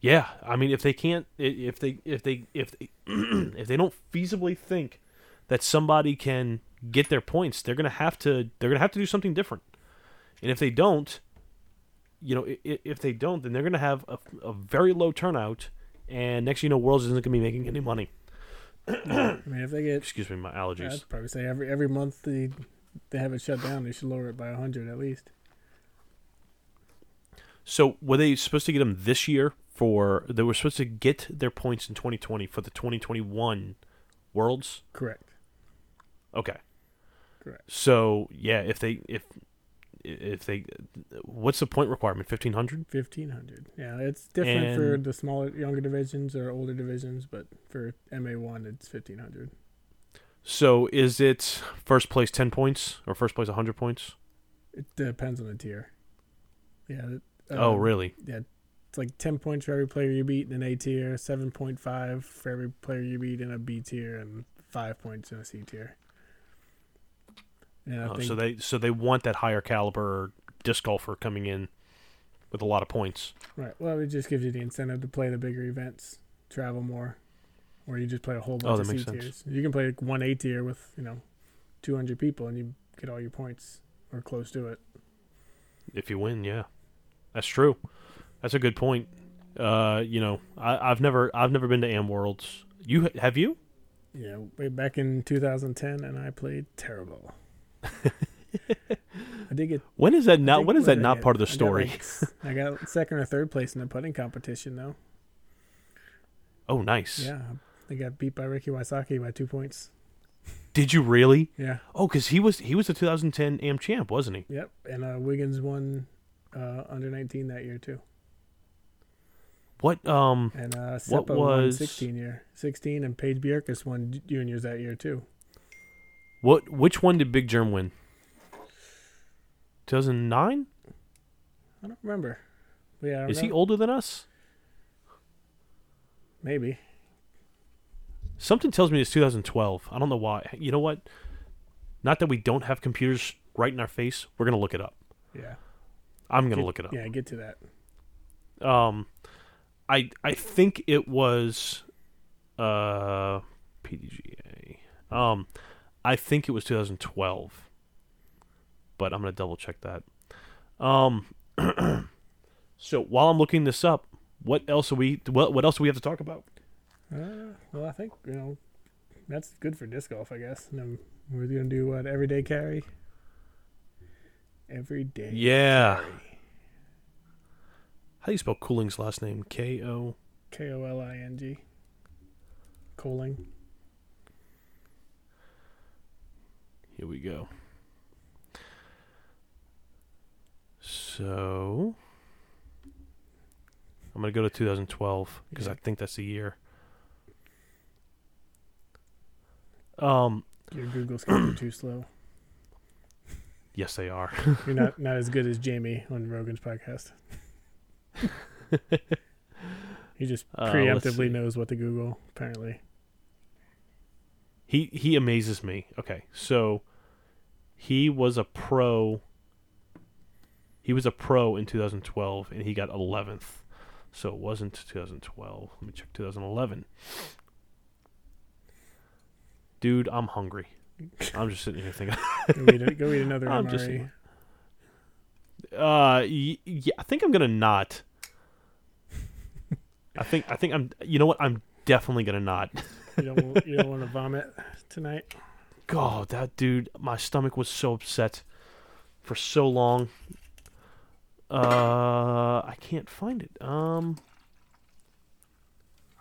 Yeah, I mean, if they can't, if they, if they, if they, if they don't feasibly think that somebody can get their points, they're gonna have to, they're gonna have to do something different. And if they don't, you know, if they don't, then they're gonna have a, a very low turnout, and next, you know, Worlds isn't gonna be making any money. I mean, if they get, Excuse me, my allergies. I'd probably say every every month they they have it shut down, they should lower it by hundred at least. So were they supposed to get them this year for? They were supposed to get their points in 2020 for the 2021 Worlds. Correct. Okay. Correct. So yeah, if they if if they, what's the point requirement? 1500. Fifteen hundred. Yeah, it's different for the smaller, younger divisions or older divisions, but for MA one, it's fifteen hundred. So is it first place 10 points or first place 100 points? It depends on the tier. Yeah. oh, um, really? Yeah, it's like ten points for every player you beat in an A tier, seven point five for every player you beat in a B tier, and five points in a C tier. Oh, think so they so they want that higher caliber disc golfer coming in with a lot of points. right. Well, it just gives you the incentive to play the bigger events, travel more, or you just play a whole bunch Oh, of C tiers. You can play like one A tier with you know, two hundred people, and you get all your points or close to it. If you win, yeah, that's true. That's a good point. Uh, you know, I, I've never I've never been to Am Worlds. You have you? Yeah, way back in 2010, and I played terrible. I did get When is that not? When is that not get? part of the I got, story? like, I got second or third place in the putting competition, though. oh, nice. Yeah, they got beat by Ricky Wysocki by two points. Did you really? Yeah, Oh, because he was he was the 2010 Am champ, wasn't he? yep. And uh, Wiggins won uh, under 19 that year too, What um and uh, What Seppa was- 16 year 16, and Paige Bjerkaas won juniors that year too. What which one did Big Jerm win? 2009? I don't remember. Yeah, I don't Is he older than us? Maybe. Something tells me it's 2012. I don't know why. You know what? Not that we don't have computers right in our face. We're gonna look it up. Yeah. I'm gonna Get- look it up. Yeah, get to that. Um, I I think it was uh PDGA. Um, I think it was 2012, but I'm gonna double check that. Um, so while I'm looking this up, what else are we? What what else do we have to talk about? Uh, well, I think you know that's good for disc golf, I guess. And we're gonna do what everyday carry. Everyday. Yeah. carry. How do you spell Koling's last name? K O. K O L I N G. Koling. Here we go. So I'm gonna go to 2012 because I think that's the year. Um, Your Google skills are too slow. yes, they are. You're not not as good as Jamie on Rogan's podcast. he just Uh, preemptively knows what to Google. Apparently, He he amazes me. Okay, so he was a pro. He was a pro in 2012, and he got 11th. So it wasn't 2012. Let me check 2011. Dude, I'm hungry. I'm just sitting here thinking. go read, go read another I'm just- Uh, yeah, I think I'm gonna not. I think I think I'm. You know what? I'm definitely gonna not. You don't you don't want to vomit tonight. God, that dude, my stomach was so upset for so long. Uh, I can't find it. Um,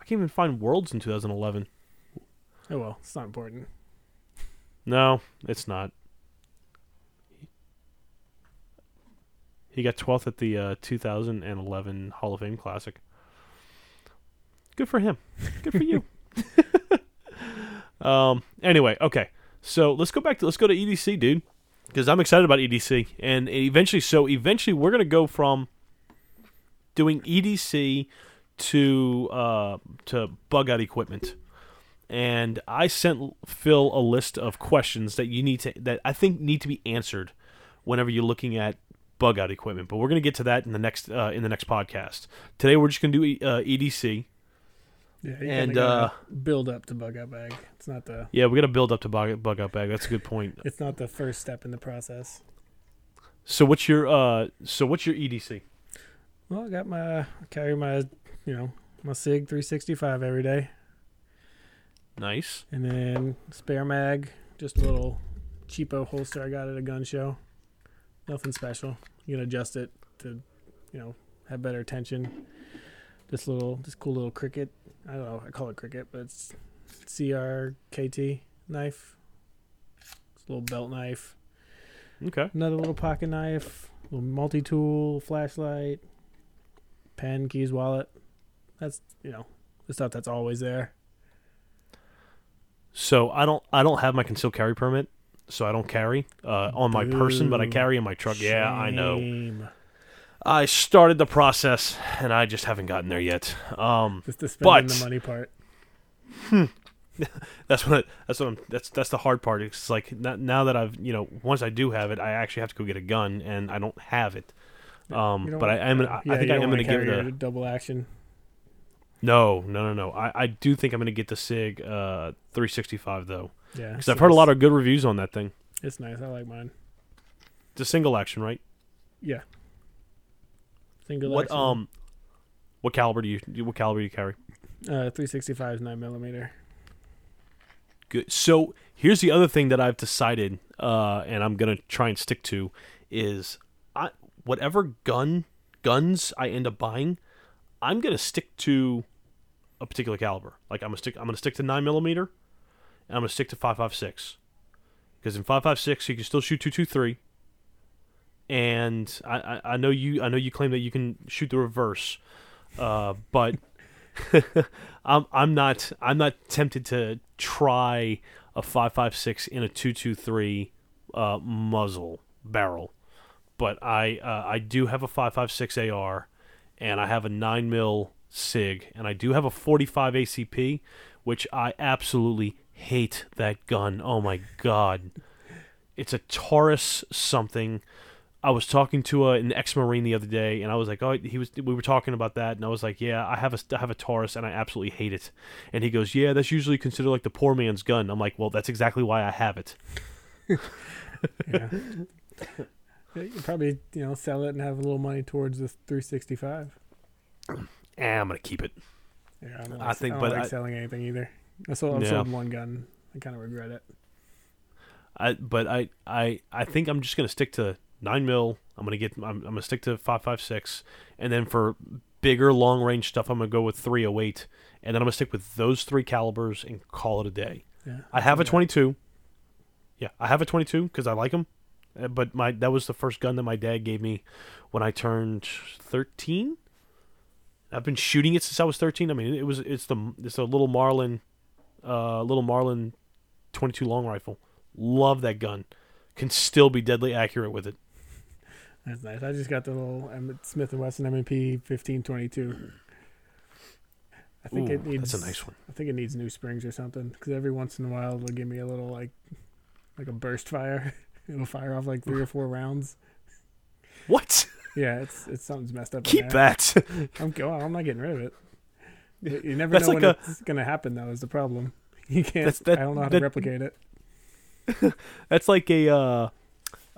I can't even find Worlds in 2011. Oh well, it's not important. No, it's not. He got 12th at the uh, 2011 Hall of Fame Classic. Good for him. Good for you. um. Anyway, okay. So let's go back to let's go to EDC, dude, because I'm excited about EDC, and eventually, so eventually, we're gonna go from doing EDC to uh to bug out equipment and I sent Phil a list of questions that you need to that I think need to be answered whenever you're looking at bug out equipment. But we're to get to that in the next uh, in the next podcast. Today we're just to do uh, EDC. Yeah, And, uh, build up to bug out bag. It's not the Yeah, we got to build up to bug, bug out bag. That's a good point. it's not the first step in the process. So what's your uh so what's your EDC? Well, I got my I carry my you know my Sig 365 every day, Nice. and then spare mag, just a little cheapo holster I got at a gun show. Nothing special. You can adjust it to, you know, have better tension. This little, this cool little cricket. I don't know. I call it cricket, but it's CRKT knife. It's a little belt knife. Okay. Another little pocket knife, little multi-tool, flashlight, pen, keys, wallet. That's you know the stuff that's always there. So I don't I don't have my concealed carry permit, so I don't carry uh, on my person, but I carry in my truck. Yeah, I know. I started the process, and I just haven't gotten there yet. Um, Just the spending But- the money part. that's what that's what I'm, that's that's the hard part. It's like n- now that I've you know once I do have it, I actually have to go get a gun, and I don't have it. Um, but I am. I, yeah, I think I am going to give it a double action. no, no, no, no. I, I do think I'm going to get the Sig uh, 365 though, Yeah, because I've heard a lot of good reviews on that thing. It's nice. I like mine. It's a single action, right? Yeah. What um, what caliber do you what caliber do you carry? Uh, 365 is nine millimeter. Good. So here's the other thing that I've decided, uh, and I'm gonna try and stick to, is I whatever gun guns I end up buying, I'm gonna stick to a particular caliber. Like I'm gonna stick I'm gonna stick to nine millimeter, and I'm gonna stick to five five six, because in five five six you can still shoot two two three. And I, I, know you I know you claim that you can shoot the reverse, uh, but I'm I'm not I'm not tempted to try a five five six in a two two three uh, muzzle barrel, but I uh, I do have a five five six AR, and I have a nine mil Sig, and I do have a forty five ACP, which I absolutely hate that gun. Oh my god, it's a Taurus something. I was talking to a, an ex-marine the other day, and I was like, "Oh, he was." We were talking about that, and I was like, "Yeah, I have a, I have a Taurus, and I absolutely hate it." And he goes, "Yeah, that's usually considered like the poor man's gun." I'm like, "Well, that's exactly why I have it." Yeah. You probably you know sell it and have a little money towards the 365. Eh, I'm gonna keep it. Yeah, I, don't I think, I don't but like I- selling anything either. I sold, I've Yeah. sold one gun. I kind of regret it. I, but I, I, I think I'm just gonna stick to nine mil. I'm gonna get. I'm, I'm gonna stick to five five six, and then for bigger long range stuff, I'm gonna go with 308, and then I'm gonna stick with those three calibers and call it a day. Yeah, I have a Yeah. 22. Yeah, I have a 22 because I like them. But my that was the first gun that my dad gave me when I turned 13. I've been shooting it since I was 13. I mean, it was it's the it's a little Marlin, uh, little Marlin, 22 long rifle. Love that gun. Can still be deadly accurate with it. That's nice. I just got the little Smith and Wesson M&P 1522. I think Ooh, it needs. that's a nice one. I think it needs new springs or something. Because every once in a while it'll give me a little like, like a burst fire. it'll fire off like three or four rounds. What? Yeah, it's it's something's messed up. Keep that. I'm go. I'm not getting rid of it. You- You never That's know like when a- it's gonna happen. though. Is the problem? You can't. That- I don't know how that- to replicate it. That's like a uh,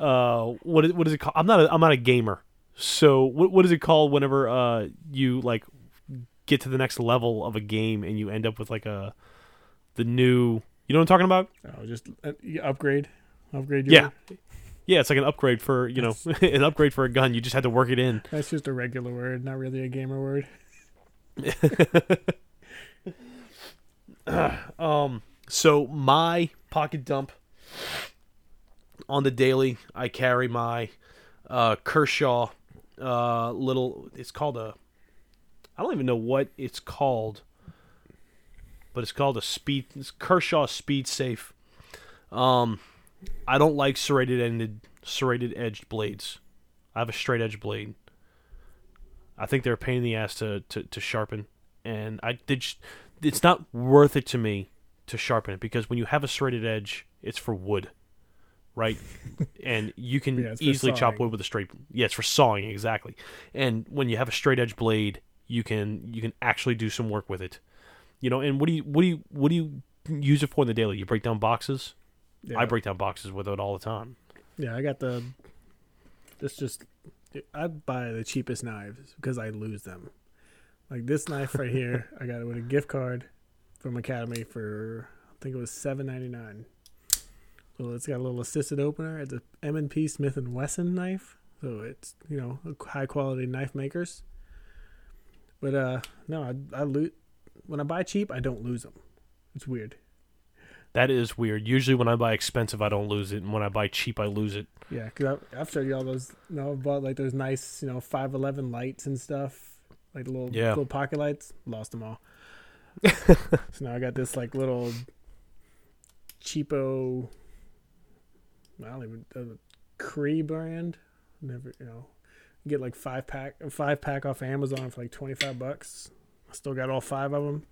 uh, what is, what is it called? I'm not a, I'm not a gamer. So what what is it called whenever uh you like get to the next level of a game and you end up with like a the new you know what I'm talking about? Oh, just uh, upgrade, upgrade your. Yeah. Yeah, it's like an upgrade for you know an upgrade for a gun. You just had to work it in. That's just a regular word, not really a gamer word. um, so my pocket dump on the daily, I carry my uh, Kershaw uh, little. It's called a. I don't even know what it's called, but it's called a speed. It's Kershaw Speed Safe. Um, I don't like serrated ended, serrated edged blades. I have a straight edge blade. I think they're a pain in the ass to, to, to sharpen, and I did. It's not worth it to me to sharpen it because when you have a serrated edge, it's for wood. Right? and you can Yeah, easily chop wood with a straight. Yeah, it's for sawing exactly. And when you have a straight edge blade, you can you can actually do some work with it. You know, and what do you what do you what do you use it for in the daily? You break down boxes. Yeah. I break down boxes with it all the time. Yeah, I got the. This just, I buy the cheapest knives because I lose them. Like this knife right here, I got it with a gift card from Academy for I think it was seven ninety nine. So it's got a little assisted opener. It's a M and P Smith and Wesson knife, so it's you know high quality knife makers. But uh, no, I I lose when I buy cheap. I don't lose them. It's weird. That is weird. Usually, when I buy expensive, I don't lose it, and when I buy cheap, I lose it. Yeah, because I've showed you all those. You know, I've bought like those nice, you know, five eleven lights and stuff, like the little Yeah. little pocket lights. Lost them all. so now I got this like little cheapo. I don't even the Cree brand. Never, you know, get like five pack a five pack off Amazon for like twenty five bucks. I still got all five of them.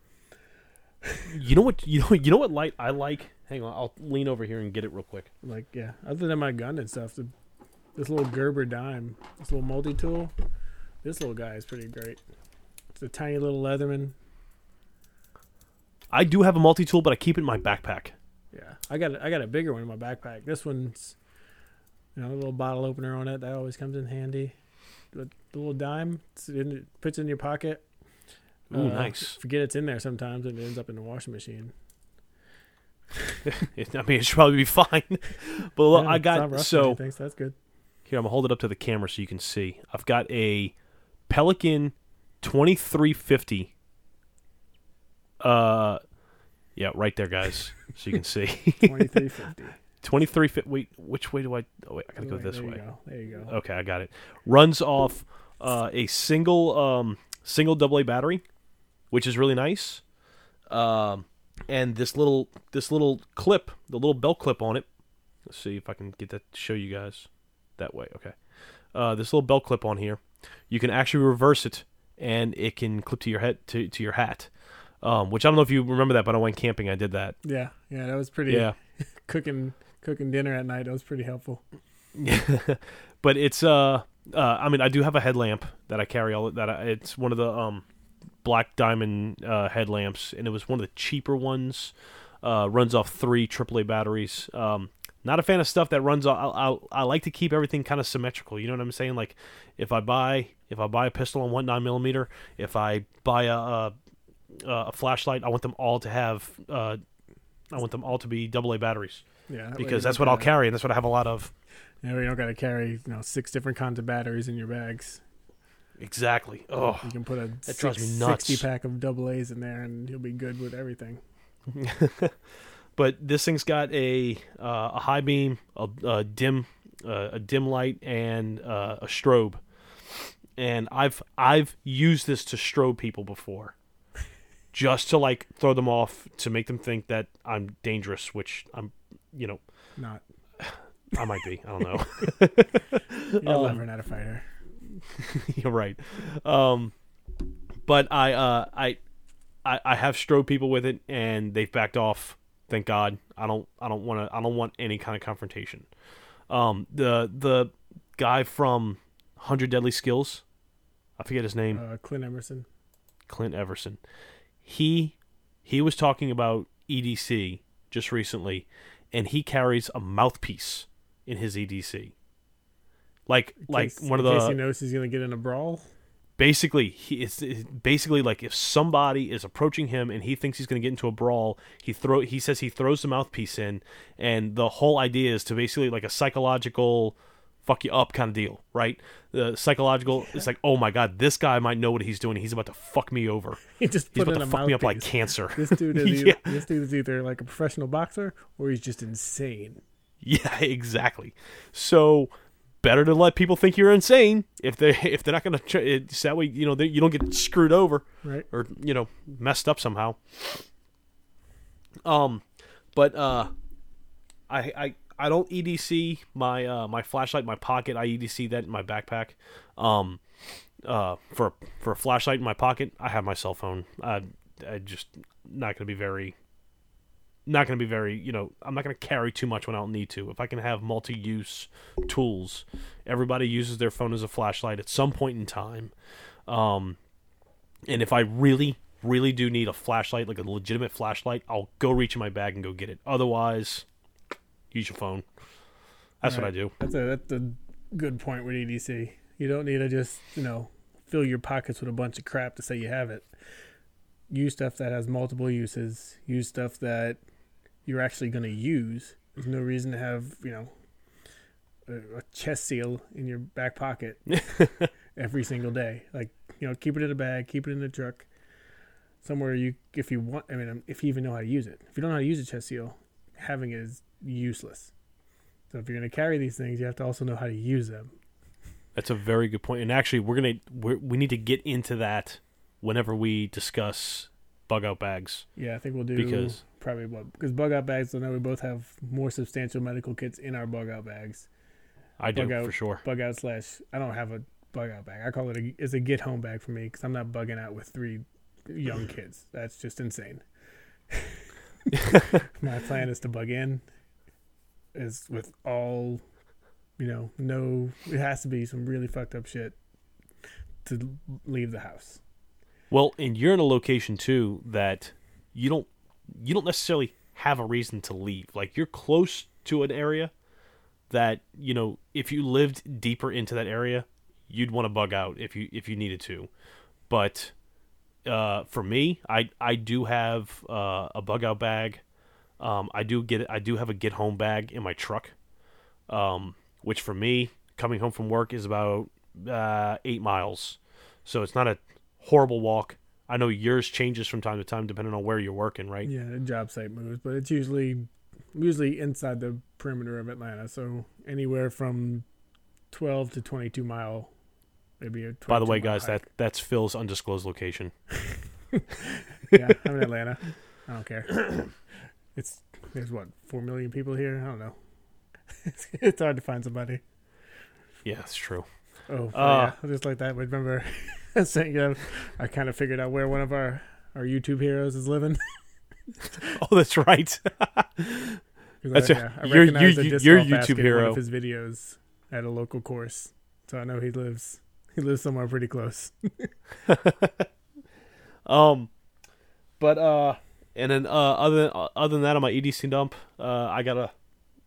You know what? You know you know what light I like. Hang on, I'll lean over here and get it real quick. Like yeah, other than my gun and stuff, the, this little Gerber dime, this little multi tool, this little guy is pretty great. It's a tiny little Leatherman. I do have a multi tool, but I keep it in my backpack. Yeah, I got I got a bigger one in my backpack. This one's, you know, a little bottle opener on it that always comes in handy. The, little dime, in, it fits in your pocket. Ooh, Uh, nice. Forget it's in there sometimes, and it ends up in the washing machine. I mean, it should probably be fine. but look, Yeah, I got so thanks. that's good. here. I'm gonna hold it up to the camera so you can see. I've got a Pelican 2350. Uh, yeah, right there, guys, so you can see. Twenty three fifty. 2350. Wait, which way do I? Oh wait, I gotta go this there way. You go. There you go. Okay, I got it. Runs off uh, a single um, single AA battery, which is really nice. Um, and this little this little clip, the little belt clip on it. Let's see if I can get that to show you guys that way. Okay, uh, this little belt clip on here, you can actually reverse it, and it can clip to your head to, to your hat. Um, which I don't know if you remember that, but I went camping. I did that. Yeah, yeah, that was pretty. Yeah. cooking cooking dinner at night. That was pretty helpful. Yeah, but it's uh, uh I mean I do have a headlamp that I carry all that I, it's one of the um black diamond uh headlamps and it was one of the cheaper ones uh runs off three AAA batteries um not a fan of stuff that runs off I, I, I like to keep everything kind of symmetrical you know what I'm saying like if I buy if I buy a pistol on one nine millimeter if I buy a a, a flashlight I want them all to have uh I want them all to be AA batteries Yeah, that because that's what I'll carry and that's what I have a lot of You, know, you don't got to carry you know six different kinds of batteries in your bags. exactly oh You can put a That six- sixty pack of double A's in there, and you'll be good with everything. but this thing's got a uh, a high beam, a, a dim uh, a dim light, and uh, a strobe. And I've I've used this to strobe people before, just to like throw them off to make them think that I'm dangerous, which I'm, you know, Not I might be. I don't know. you're Um, never not a fighter. You're right. Um, but I, uh, I, I, I have strode people with it, and they've backed off. Thank God. I don't. I don't want to. I don't want any kind of confrontation. Um, the the guy from Hundred Deadly Skills, I forget his name. Uh, Clint Emerson. Clint Everson. He he was talking about EDC just recently, and he carries a mouthpiece in his EDC. Like In like case- one of the in case he knows he's gonna get in a brawl. basically he it's, it's basically like if somebody is approaching him and he thinks he's going to get into a brawl he throw he says he throws the mouthpiece in and the whole idea is to basically like a psychological fuck you up kind of deal right the psychological it's like oh my god this guy might know what he's doing he's about to fuck me over He just he's put about to fuck me up like cancer This dude is either, Yeah. this dude is either like a professional boxer or he's just insane. Yeah, exactly. So better to let people think you're insane if they if they're not going to. It's that way you know they, you don't get screwed over Right. or you know messed up somehow. Um, but uh, I I I don't EDC my uh my flashlight my pocket. I EDC that in my backpack. Um, uh for for a flashlight in my pocket, I have my cell phone. I I just not going to be very not going to be very, you know, I'm not going to carry too much when I don't need to. If I can have multi-use tools, everybody uses their phone as a flashlight at some point in time. Um, and if I really, really do need a flashlight, like a legitimate flashlight, I'll go reach in my bag and go get it. Otherwise, use your phone. That's what I do. That's a that's a good point with EDC. You don't need to just you know fill your pockets with a bunch of crap to say you have it. Use stuff that has multiple uses. Use stuff that you're actually going to use. There's no reason to have you know a, a chest seal in your back pocket every single day. Like you know, keep it in a bag, keep it in the truck, somewhere you if you want. I mean, um, if you even know how to use it. If you don't know how to use a chest seal, having it is useless. So if you're going to carry these things, you have to also know how to use them. That's a very good point. And actually, we're gonna we're, we need to get into that whenever we discuss bug out bags. Yeah, I think we'll do Because- probably what because bug out bags. I know we both have more substantial medical kits in our bug out bags. I do Bug out. for sure. Bug out slash I don't have a bug out bag. I call it a it's a get home bag for me because I'm not bugging out with three young kids. That's just insane. My plan is to bug in is with all you know no it has to be some really fucked up shit to leave the house. Well, and you're in a location too that you don't you don't necessarily have a reason to leave. Like you're close to an area that you know if you lived deeper into that area, you'd want to bug out if you if you needed to. But uh, for me, I I do have uh, a bug out bag. Um, I do get I do have a get home bag in my truck, um, which for me coming home from work is about uh, eight miles, so it's not a horrible walk. I know yours changes from time to time depending on where you're working, right? Yeah, the job site moves, but it's usually usually inside the perimeter of Atlanta. So anywhere from twelve to twenty two mile, maybe a. By the way, mile guys, that that's Phil's undisclosed location. yeah, I'm in Atlanta. I don't care. It's there's what four million people here. I don't know. It's, it's hard to find somebody. Yeah, that's true. Oh, Uh, yeah, just like that. Remember, saying you I kind of figured out where one of our our YouTube heroes is living. Oh, that's right. That's I, a- yeah, I your- recognized your- a your YouTube basket in one hero. of his videos at a local course, so I know he lives. He lives somewhere pretty close. um, but uh, and then uh, other than, uh, other than that, on my EDC dump, uh, I got a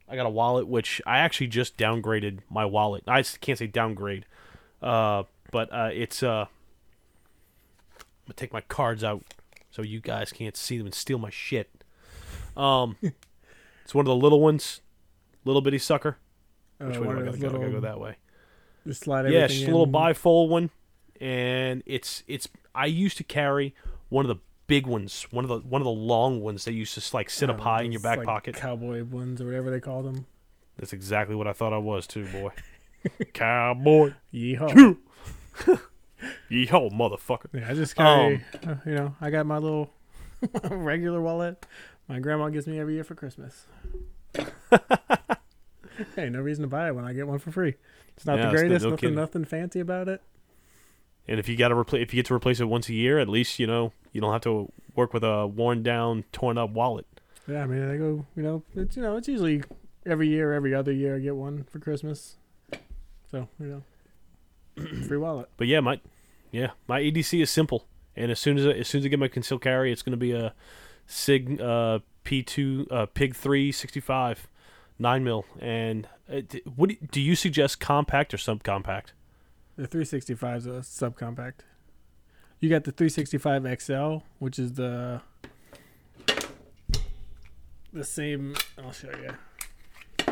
I got a wallet which I actually just downgraded my wallet. I can't say downgrade, uh, but uh, it's uh, I'm gonna take my cards out so you guys can't see them and steal my shit. Um, it's one of the little ones, little bitty sucker. Which Uh, way do I gotta go? I gotta go that way. Just slide Yeah, everything a little bifold one, and it's it's. I used to carry one of the big ones, one of the one of the long ones that used to like sit up high in your back like, pocket. Cowboy ones or whatever they call them. That's exactly what I thought I was too, boy. Cowboy, Yeehaw! yeehaw, motherfucker. yeah, I just carry. Um, uh, you know, I got my little regular wallet. My grandma gives me every year for Christmas. hey, no reason to buy it when I get one for free. It's not Yeah, the greatest. no nothing, kidding. nothing fancy about it. And if you got to replace, if you get to replace it once a year, at least you know you don't have to work with a worn down, torn up wallet. Yeah, I mean, I go. You know, it's you know, it's usually every year, every other year, I get one for Christmas. So you know, free wallet. But yeah, my yeah, my EDC is simple, and as soon as I, as soon as I get my concealed carry, it's going to be a Sig uh, P2 uh, Pig 365 nine mil. And uh, what do, do you suggest, compact or subcompact? The 365 is a subcompact. You got the 365 XL, which is the the same. I'll show you.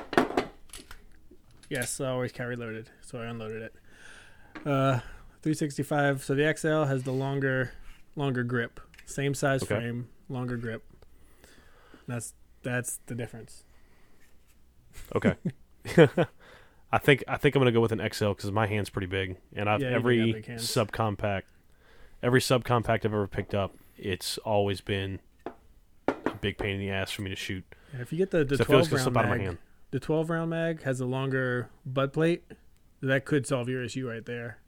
Yes, I always carry loaded, so I unloaded it. Uh, 365. So the XL has the longer, longer grip, same size Okay. frame, longer grip. That's that's the difference. Okay. I think I think I'm gonna go with an XL because my hand's pretty big, and I've Yeah, every got subcompact, every subcompact I've ever picked up, it's always been a big pain in the ass for me to shoot. And if you get the the 'cause I feel it's 12 gonna slip round out of my mag, hand. the 12 round mag has a longer butt plate. That could solve your issue right there.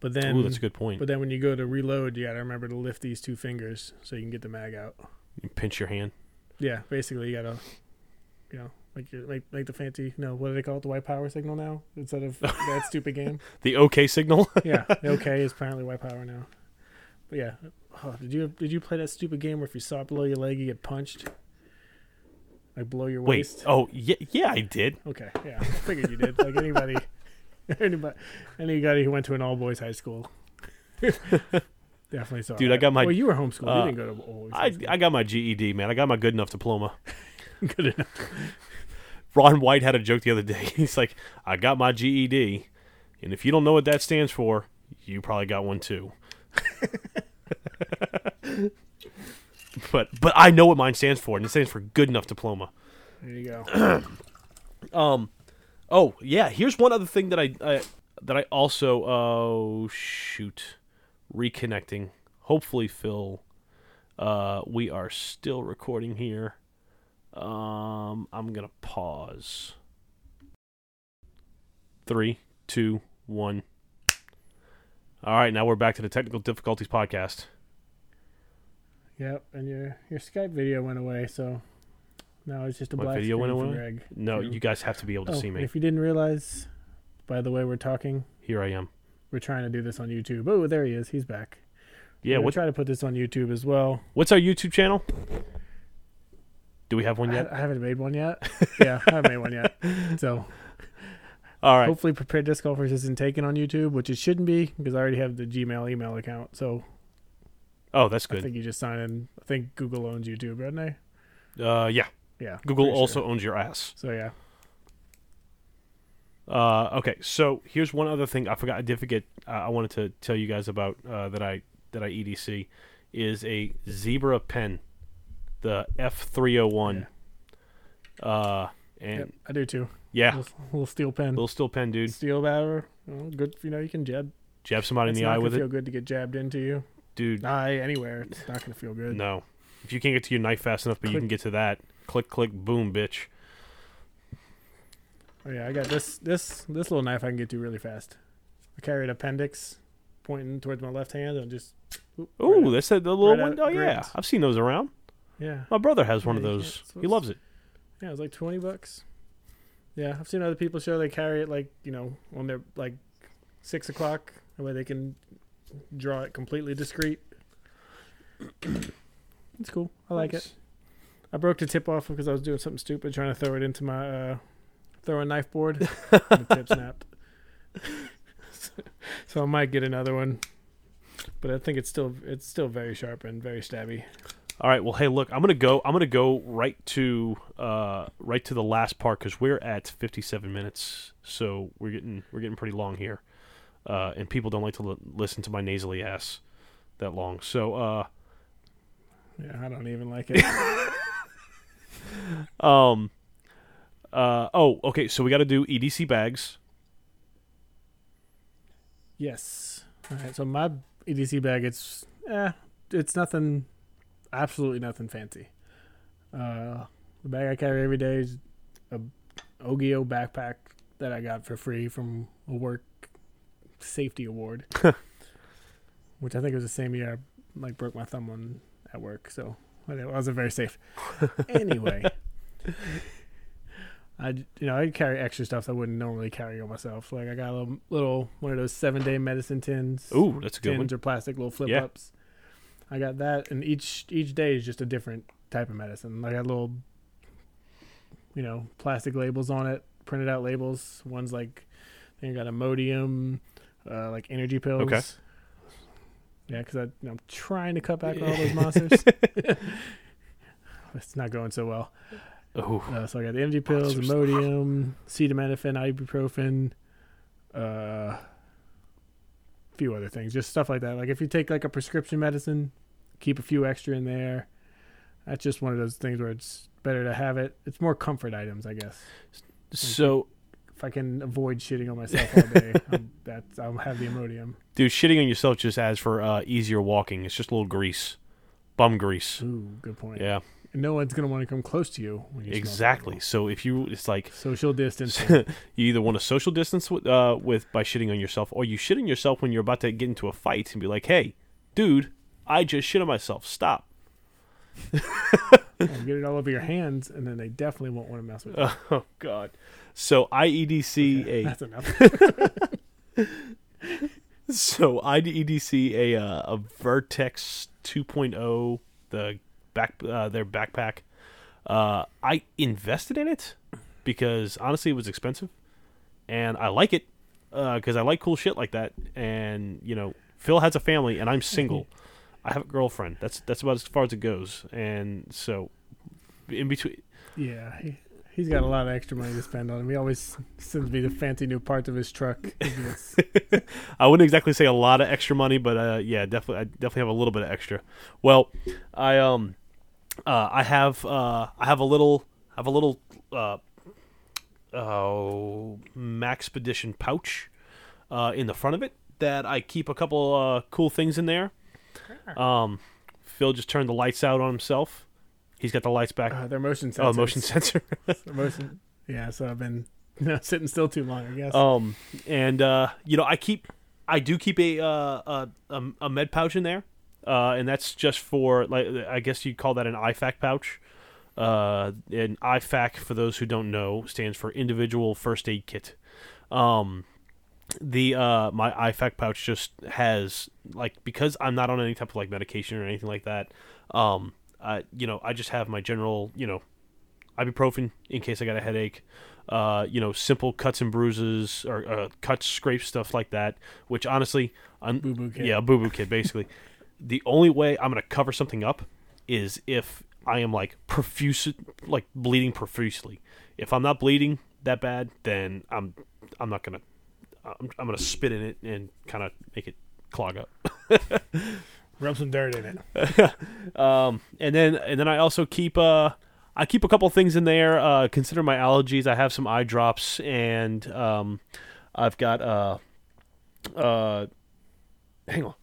But then, Ooh, that's a good point. but then when you go to reload, you got to remember to lift these two fingers so you can get the mag out. You pinch your hand. Yeah, basically you gotta, you know, like your make make the fancy, you know, what do they call it, the white power signal now instead of that stupid game. The OK signal. Yeah, the okay is apparently white power now. But yeah, oh, did you did you play that stupid game where if you saw it below your leg, you get punched, like below your Wait. waist? Oh, yeah, yeah, I did. Okay, yeah, I figured you did. Like anybody, anybody, anybody who went to an all boys high school. Definitely saw. Dude, that. I got my- Well, you were homeschooled. uh, you didn't go to all boys. I. I got my GED, man. I got my good enough diploma. Good enough. Ron White had a joke the other day. He's like, "I got my GED, and if you don't know what that stands for, you probably got one too." but but I know what mine stands for, and it stands for good enough diploma. There you go. Um, oh yeah. Here's one other thing that I, I that I also oh shoot, reconnecting. Hopefully, Phil, uh, we are still recording here. Um, I'm gonna pause. Three, two, one. All right, now we're back to the technical difficulties podcast. Yep, and your your Skype video went away, so now it's just a What black video screen went away? Greg. No, you guys have to be able to Oh, see me. If you didn't realize, by the way we're talking, Here I am. we're trying to do this on YouTube. Oh, there he is. He's back. Yeah. We're What, try to put this on YouTube as well. what's our YouTube channel? Do we have one yet? I haven't made one yet. yeah, I haven't made one yet. So All right. hopefully, prepared disc golfers isn't taken on YouTube, which it shouldn't be because I already have the Gmail email account. So Oh, that's good. I think you just sign in. I think Google owns YouTube, don't they? Uh, yeah. Yeah. Google also sure. owns your ass. So yeah. Uh, okay, so here's one other thing I forgot. I did forget. Uh, I wanted to tell you guys about uh, that I that I EDC is a Zebra pen, the F three hundred one. Uh, and Yep, I do too. yeah, Little, little steel pen. little steel pen, dude. Steel batter. Well, good. You know, you can jab. Jab somebody in the not eye with feel it, good to get jabbed into you. dude. Eye anywhere. It's not gonna feel good. No, if you can't get to your knife fast enough, but you can get to that, click, click, boom, bitch. Oh yeah, I got this this this little knife I can get to really fast. I carry an appendix pointing towards my left hand and just. Ooh, out. that's the, the little right one. at Oh yeah. I've seen those around. Yeah, My brother has one Yeah, of those. He loves it. yeah. It was like twenty bucks. Yeah, I've seen other people show they carry it like you know on their like six o'clock, the way they can draw it completely discreet. it's cool. I like it. I broke the tip off because I was doing something stupid, trying to throw it into my uh, throwing knife board. the tip snapped. so I might get another one, but I think it's still it's still very sharp and very stabby. All right. Well, hey, look, I'm gonna go. I'm gonna go right to uh, right to the last part because we're at 57 minutes, so we're getting we're getting pretty long here, uh, and people don't like to li- listen to my nasally ass that long. So, uh, Yeah, I don't even like it. um, uh, oh, okay. So we got to do EDC bags. yes. All right. So my EDC bag, it's eh, it's nothing, absolutely nothing fancy. Uh, the bag I carry every day is a Ogio backpack that I got for free from a work safety award, which I think was the same year I like broke my thumb on at work. So it wasn't very safe. anyway, I you know I carry extra stuff that I wouldn't normally carry on myself. Like I got a little, little one of those seven day medicine tins. Ooh, that's a good one. tins or plastic little flip Yeah. ups. I got that, and each each day is just a different type of medicine. I got little, you know, plastic labels on it, printed out labels. One's like, I think I got Imodium, uh, like energy pills. Okay. Yeah, because I'm trying to cut back on all those monsters. it's not going so well. Ooh, Uh, so I got the energy pills, Monsters. Imodium, acetaminophen, ibuprofen, uh, a few other things, just stuff like that. Like if you take like a prescription medicine, keep a few extra in there. That's just one of those things where it's better to have it. It's more comfort items, I guess. so If I can avoid shitting on myself all day, I'm, that's I'll have the Imodium. dude, shitting on yourself just adds for uh, easier walking. It's just a little grease, bum grease. Ooh, good point. Yeah, And no one's gonna want to come close to you when you exactly. So if you, it's like Social distance. you either want to social distance with, uh, with by shitting on yourself, or you shit on yourself when you're about to get into a fight and be like, "Hey, dude, I just shit on myself. Stop." and get it all over your hands, and then they definitely won't want to mess with it. Oh God. So IEDC a That's enough. so IEDC a uh, a Vertx 2.0 the back uh, their backpack. Uh, I invested in it because honestly it was expensive, and I like it because I like cool shit like that. And you know, Phil has a family, and I'm single. I have a girlfriend. That's that's about as far as it goes. And so, in between, yeah, he, he's got a lot of extra money to spend on him. He always sends me the fancy new parts of his truck. I wouldn't exactly say a lot of extra money, but uh, yeah, definitely, I definitely have a little bit of extra. Well, I um, uh, I have uh, I have a little, I have a little uh, oh, Maxpedition pouch uh, in the front of it that I keep a couple uh, cool things in there. Um, Phil just turned the lights out on himself. He's got the lights back. uh, their motion sensor. oh, motion sensor. Motion. Yeah, so I've been you know, sitting still too long. I guess. Um, and uh, you know, I keep, I do keep a uh, a, a, a med pouch in there, uh, and that's just for like I guess you'd call that an IFAK pouch. Uh, an IFAK, for those who don't know, stands for Individual First Aid Kit. Um, the uh, my IFAK pouch just has like because I'm not on any type of like medication or anything like that. Um, I you know I just have my general you know ibuprofen in case I got a headache. Uh, you know, simple cuts and bruises or uh, cuts, scrapes, stuff like that. Which honestly, I'm, Boo boo kit. yeah, boo boo kit basically. the only way I'm gonna cover something up is if I am like profuse, like bleeding profusely. If I'm not bleeding that bad, then I'm I'm not gonna I'm, I'm gonna spit in it and kind of make it clog up. Rub some dirt in it. Um, and then and then I also keep uh I keep a couple things in there. Uh, consider my allergies. I have some eye drops and um, I've got uh uh hang on.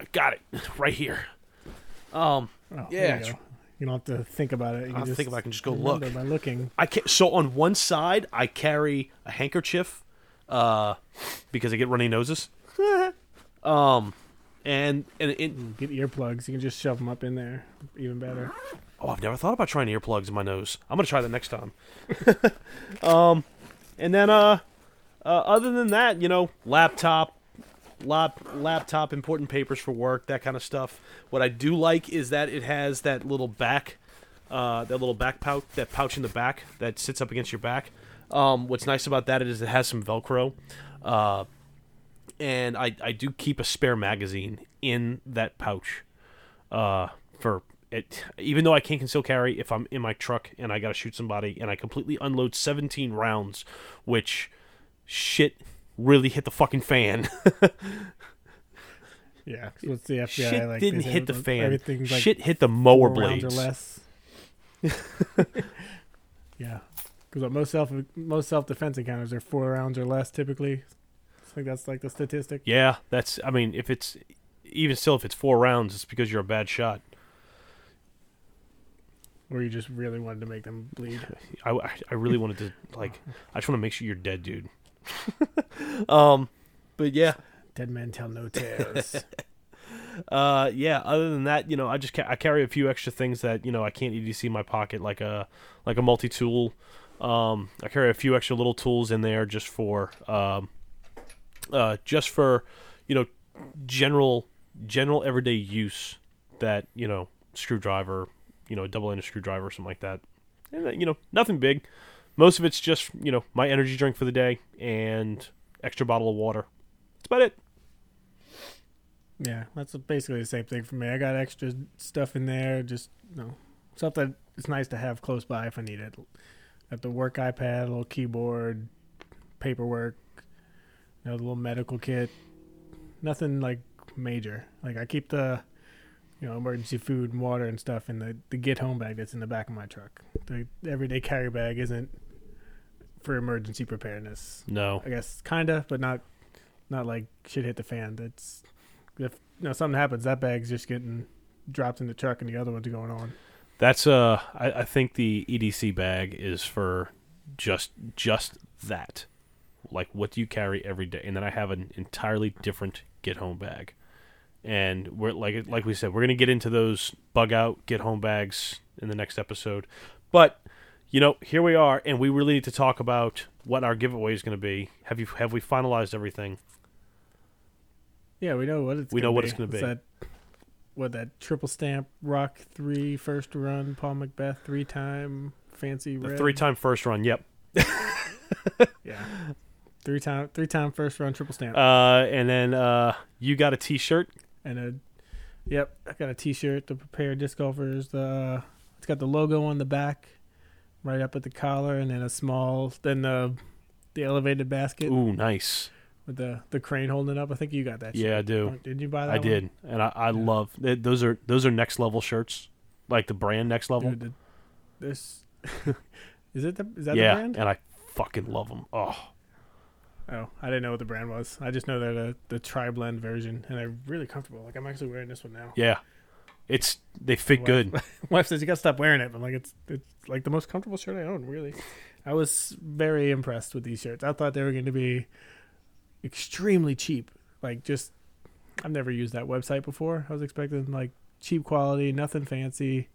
I got it right here. Um, Oh, Yeah, you, don't have to think about it. You I can just think if I can just go look. by looking. I can so on one side I carry a handkerchief uh because I get runny noses. um and and it, Get earplugs. You can just shove them up in there. Even better. Oh, I've never thought about trying earplugs in my nose. I'm gonna try that next time. um, and then uh, uh, other than that, you know, laptop, lap, laptop, important papers for work, that kind of stuff. What I do like is that it has that little back, uh, that little back pouch, that pouch in the back that sits up against your back. Um, what's nice about that is it has some Velcro. Uh, and I, I do keep a spare magazine in that pouch uh, for it. Even though I can't conceal carry, if I'm in my truck and I gotta shoot somebody, and I completely unload 17 rounds, which shit really hit the fucking fan. Yeah. What's the FBI shit like? didn't hit the fan. Like shit hit the mower blades. or less. yeah. Because most self most self defense encounters are four rounds or less typically. I think that's like the statistic. Yeah, that's. I mean, if it's even still, if it's four rounds, it's because you're a bad shot. Or you just really wanted to make them bleed. I, I really wanted to like. I just want to make sure you're dead, dude. um, but yeah, Dead men tell no tales. uh, yeah. Other than that, you know, I just ca- I carry a few extra things that you know I can't EDC in my pocket, like a like a multi tool. Um, I carry a few extra little tools in there just for um, uh, just for you know general general everyday use that you know screwdriver, you know, double ended screwdriver, or something like that. And uh, you know, nothing big. Most of it's just you know my energy drink for the day and extra bottle of water. That's about it. yeah, that's basically the same thing for me. I got extra stuff in there, just you know, stuff that it's nice to have close by if I need it. Got the work iPad, a little keyboard, paperwork, you know, the little medical kit. Nothing like major. Like I keep the you know, emergency food and water and stuff in the, the get home bag that's in the back of my truck. The everyday carry bag isn't for emergency preparedness. No. I guess kinda, but not not like shit hit the fan. That's if you know something happens, that bag's just getting dropped in the truck and the other one's going on. That's uh I, I think the EDC bag is for just just that. Like what do you carry every day? And then I have an entirely different get home bag. and we're like like we said, we're gonna get into those bug out, get home bags in the next episode. But you know, here we are, and we really need to talk about what our giveaway is going to be. Have you have we finalized everything? Yeah, we know what it's. We know what be. it's gonna be. That, what that triple stamp rock three first run Paul McBeth three time fancy three time first run. Yep. Yeah. Three time three time first run triple stamp Uh, and then uh, you got a T-shirt. and a. Yep, I got a T-shirt. The prepared disc golfers. The it's got the logo on the back, right up at the collar, and then a small then the the elevated basket Ooh, nice. with the the crane holding it up. I think you got that. Yeah, I do. Did you buy that? I one? did, and I, I love th- those are those are next level shirts, like the brand next level. Dude, the, this is it. The, is that yeah, the brand? and I fucking love them. Oh, Oh, I didn't know what the brand was. I just know they're the the tri blend version, and they're really comfortable. Like I'm actually wearing this one now. yeah, it's they fit My good. wife- Wife says you got to stop wearing it. But I'm like, it's it's like the most comfortable shirt I own. Really, I was very impressed with these shirts. I thought they were going to be extremely cheap. Like just, I've never used that website before. I was expecting like cheap quality, nothing fancy.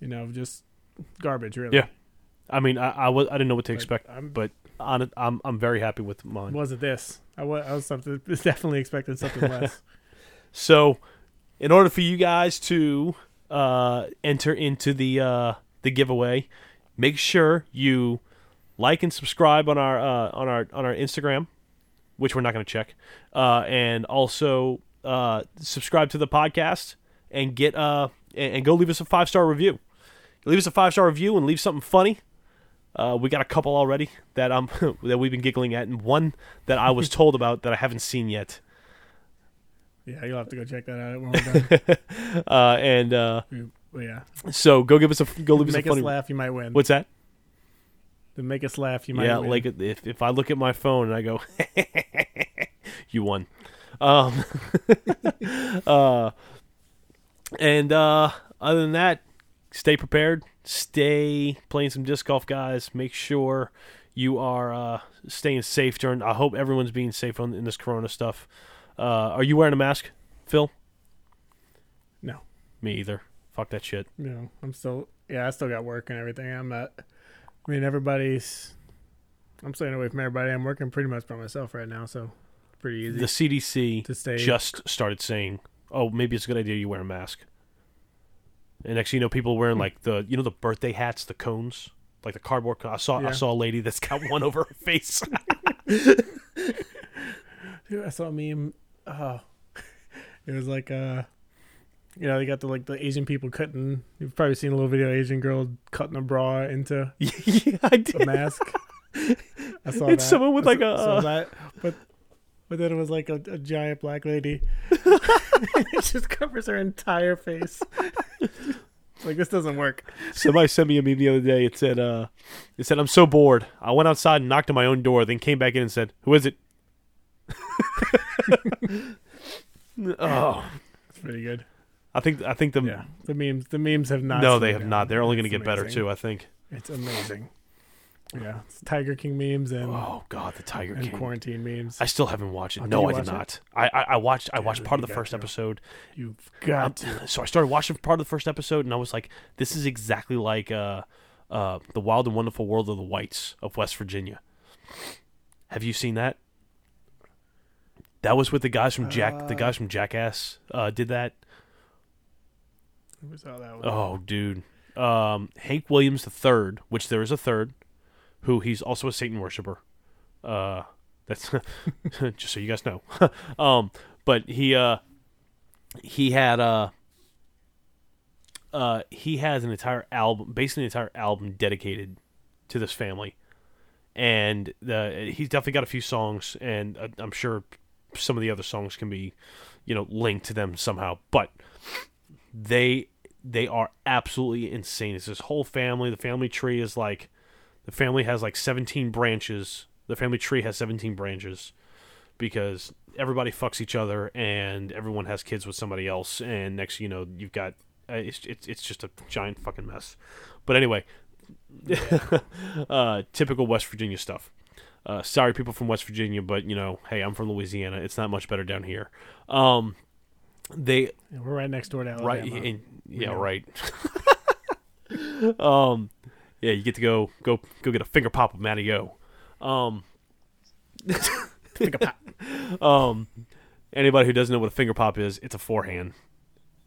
You know, just garbage. Really. Yeah. I mean, I I, was, I didn't know what to expect. I'm, but On it, I'm I'm very happy with mine. wasn't this. I was, I was something was definitely expecting something less. So, in order for you guys to uh, enter into the uh, the giveaway, make sure you like and subscribe on our uh, on our on our Instagram, which we're not going to check, uh, and also uh, subscribe to the podcast and get uh and, and go leave us a five star review. Leave us a five star review and leave something funny. Uh, we got a couple already that um that we've been giggling at, and one that I was told about that I haven't seen yet. Yeah, you'll have to go check that out when we're done. Uh, and uh, yeah, So go give us a go leave us make a us funny. laugh, you might win. What's that? To make us laugh, you might yeah, win. like if if I look at my phone and I go, you won. Um, uh, and uh, other than that, stay prepared. Stay playing some disc golf, guys. Make sure you are uh, staying safe during. I hope everyone's being safe on in this Corona stuff. Uh, are you wearing a mask, Phil? No. Me either. Fuck that shit. No, I'm still yeah, I still got work and everything. I'm not. I mean, everybody's. I'm staying away from everybody. I'm working pretty much by myself right now, so it's pretty easy The CDC to stay. just started saying, "Oh, maybe it's a good idea you wear a mask." And thing you know, people wearing Hmm. like the you know the birthday hats, the cones, like the cardboard. I saw I saw a lady that's got one over her face. Dude, I saw a meme. Oh, it was like uh, you know, they got the like the Asian people cutting. You've probably seen a little video of Asian girl cutting a bra into yeah, I a did. a mask. I saw It's that. someone with I like saw- a, saw uh, that, but but then it was like a, a giant black lady. it just covers her entire face. like this doesn't work. Somebody sent me a meme the other day. It said, uh, "It said I'm so bored. I went outside and knocked on my own door, then came back in and said, "Who is it?" oh, It's pretty good. I think I think the Yeah, the memes the memes have not. no, they have down. not. They're only going to get better too. I think. It's amazing. Yeah, it's Tiger King memes and Oh God, the Tiger King. quarantine memes. I still haven't watched it. Oh, no, I did it? not. I, I I watched I watched you part of the first to. episode. You've Um, got to. so I started watching part of the first episode, and I was like, "This is exactly like uh, uh, the Wild and Wonderful World of the Whites of West Virginia." Have you seen that? That was with the guys from Jack. the Uh, guys from Jackass uh, did that. Who that one? Oh, dude. Um, Hank Williams the third, which there is a third, who he's also a Satan worshiper. Uh, that's just so you guys know. um, but he uh, he had uh, uh, he has an entire album, basically an entire album dedicated to this family, and the he's definitely got a few songs, and uh, I'm sure some of the other songs can be, you know, linked to them somehow, but they they are absolutely insane. It's this whole family. The family tree is like the family has like 17 branches. The family tree has 17 branches because everybody fucks each other and everyone has kids with somebody else. And next, you know, you've got uh, it's it's it's just a giant fucking mess. But anyway, uh, typical West Virginia stuff. Uh, sorry, people from West Virginia, but you know, hey, I'm from Louisiana. It's not much better down here. Um, they we're right next door to Alabama. right in, yeah right. um, yeah, you get to go go go get a finger pop with Matty O. Um, Think about- um, anybody who doesn't know what a finger pop is, it's a forehand.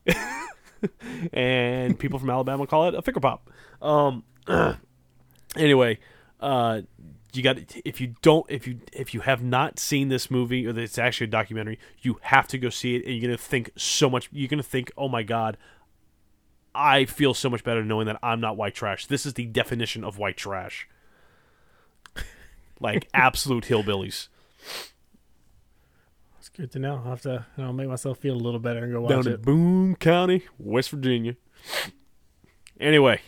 and people from Alabama call it a finger pop. Um, anyway, uh, you got if you don't if you if you have not seen this movie or it's actually a documentary, you have to go see it, and you're gonna think so much. You're gonna think, oh my god, I feel so much better knowing that I'm not white trash. This is the definition of white trash. Like absolute hillbillies. It's good to know. I'll have to you know, make myself feel a little better and go watch down in it. Boone County, West Virginia. Anyway,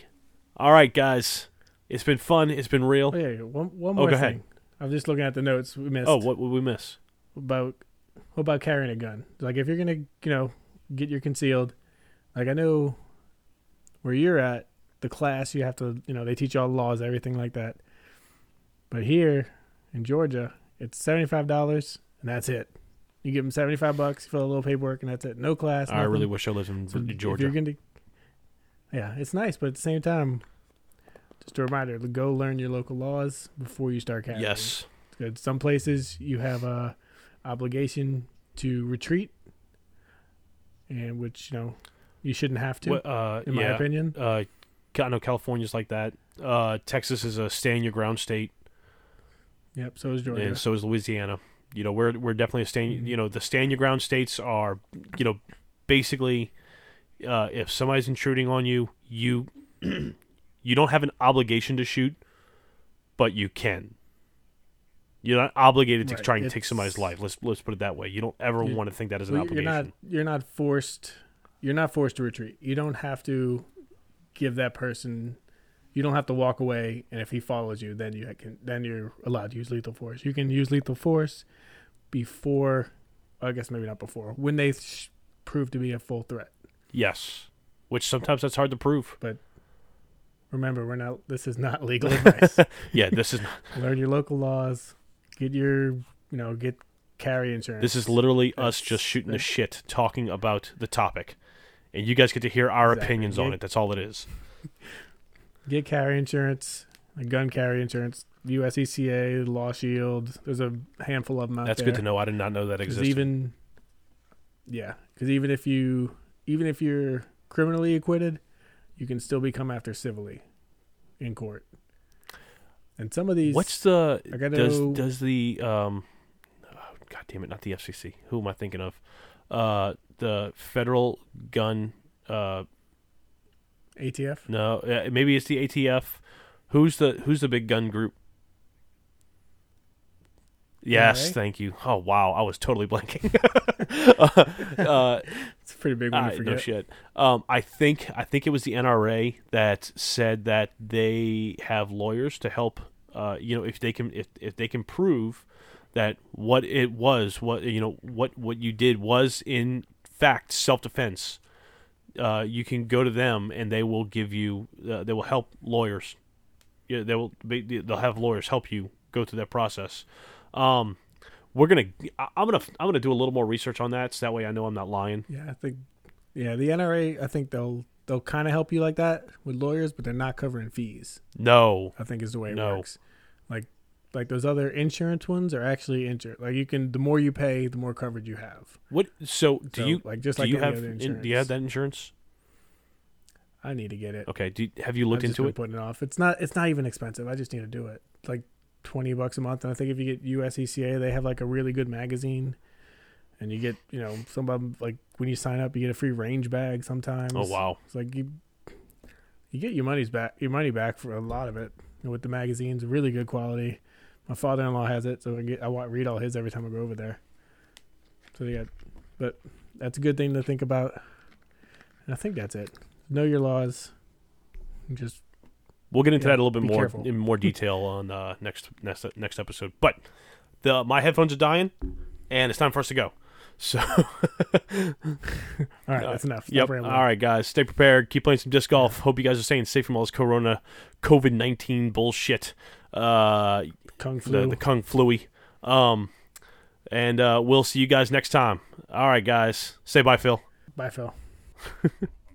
all right, guys, it's been fun. It's been real. Oh, yeah, yeah, one, one Oh, more go thing. ahead. I'm just looking at the notes we missed. Oh, what would we miss? about what about carrying a gun? Like if you're gonna, you know, get your concealed. Like I know where you're at, the class you have to, you know, they teach you all the laws, everything like that. But here in Georgia, it's seventy five dollars and that's it. You give them seventy five bucks, fill a little paperwork, and that's it. No class. I really wish I lived in So Georgia. you're gonna, yeah, it's nice, but at the same time, just a reminder: go learn your local laws before you start carrying. Yes. Good. Some places you have a obligation to retreat, and which you know you shouldn't have to, uh, in my yeah. opinion. Uh, I know California's like that. Uh, Texas is a stay in your ground state, Yep. So is Georgia. and so is Louisiana. You know, we're we're definitely a stay. Mhm. You know, the stay in your ground states are, you know, basically, uh, if somebody's intruding on you, you you don't have an obligation to shoot, but you can. You're not obligated to Right, try and take somebody's life. Let's let's put it that way. You don't ever want to think that is an Well, you're obligation. not you're not forced you're not forced to retreat. You don't have to give that person you don't have to walk away and if he follows you then you can then you're allowed to use lethal force. You can use lethal force before I guess maybe not before when they sh- prove to be a full threat. Yes, which sometimes that's hard to prove. Remember, we're not this is not legal advice. Yeah, this is Learn your local laws. Get your you know, get carry insurance. this is literally us just shooting the shit, talking about the topic, and you guys get to hear our Exactly. opinions on it. That's all it is. get carry insurance, gun carry insurance, USCCA, Law Shield. There's a handful of them out That's there. good to know. I did not know that existed. even, yeah, because even if you, even if you're criminally acquitted, you can still become after civilly, in court. And some of these, What's the I gotta does know- does the um, oh, God damn it, not the FCC. Who am I thinking of? Uh, the federal gun. Uh, ATF? no, maybe it's the ATF. Who's the who's the big gun group? Yes, NRA? thank you. Oh wow, I was totally blanking. uh, uh, It's a pretty big one I, to no shit. Um, I think I think it was the NRA that said that they have lawyers to help. Uh, you know, if they can if if they can prove that what it was, what you know, what what you did was in fact self defense. Uh, you can go to them and they will give you. Uh, they will help lawyers. Yeah, they will. be- They'll have lawyers help you go through that process. Um, we're gonna. I'm gonna. I'm gonna do a little more research on that, so that way I know I'm not lying. Yeah, I think, yeah, the NRA. I think they'll they'll kind of help you like that with lawyers, but they're not covering fees. No, I think is the way it No. works. Like like those other insurance ones are actually insured. Like you can the more you pay, the more coverage you have. What? So do So, you like just like you have in, do you have that insurance? I need to get it. Okay. Do you, have you looked into it? Putting it off. It's not. It's not even expensive. I just need to do it. Like twenty bucks a month, and I think if you get USCCA, they have like a really good magazine, and you get you know some of them like when you sign up, you get a free range bag sometimes. Oh wow. It's like you you get your money's back your money back for a lot of it with the magazines, really good quality. My father in law has it, so I get I want read all his every time I go over there. So they got, but that's a good thing to think about. And I think that's it. Know your laws. And Just We'll get into Yeah, that a little bit more careful. in more detail on uh, next next next episode. But the my headphones are dying, and it's time for us to go. So all right, Uh, that's enough. Yep. All right, guys, stay prepared. Keep playing some disc golf. Hope you guys are staying safe from all this Corona, COVID nineteen bullshit. Uh, Kung flu. the Kung Fluey. Um, and uh, we'll see you guys next time. All right, guys. Say bye, Phil. Bye, Phil.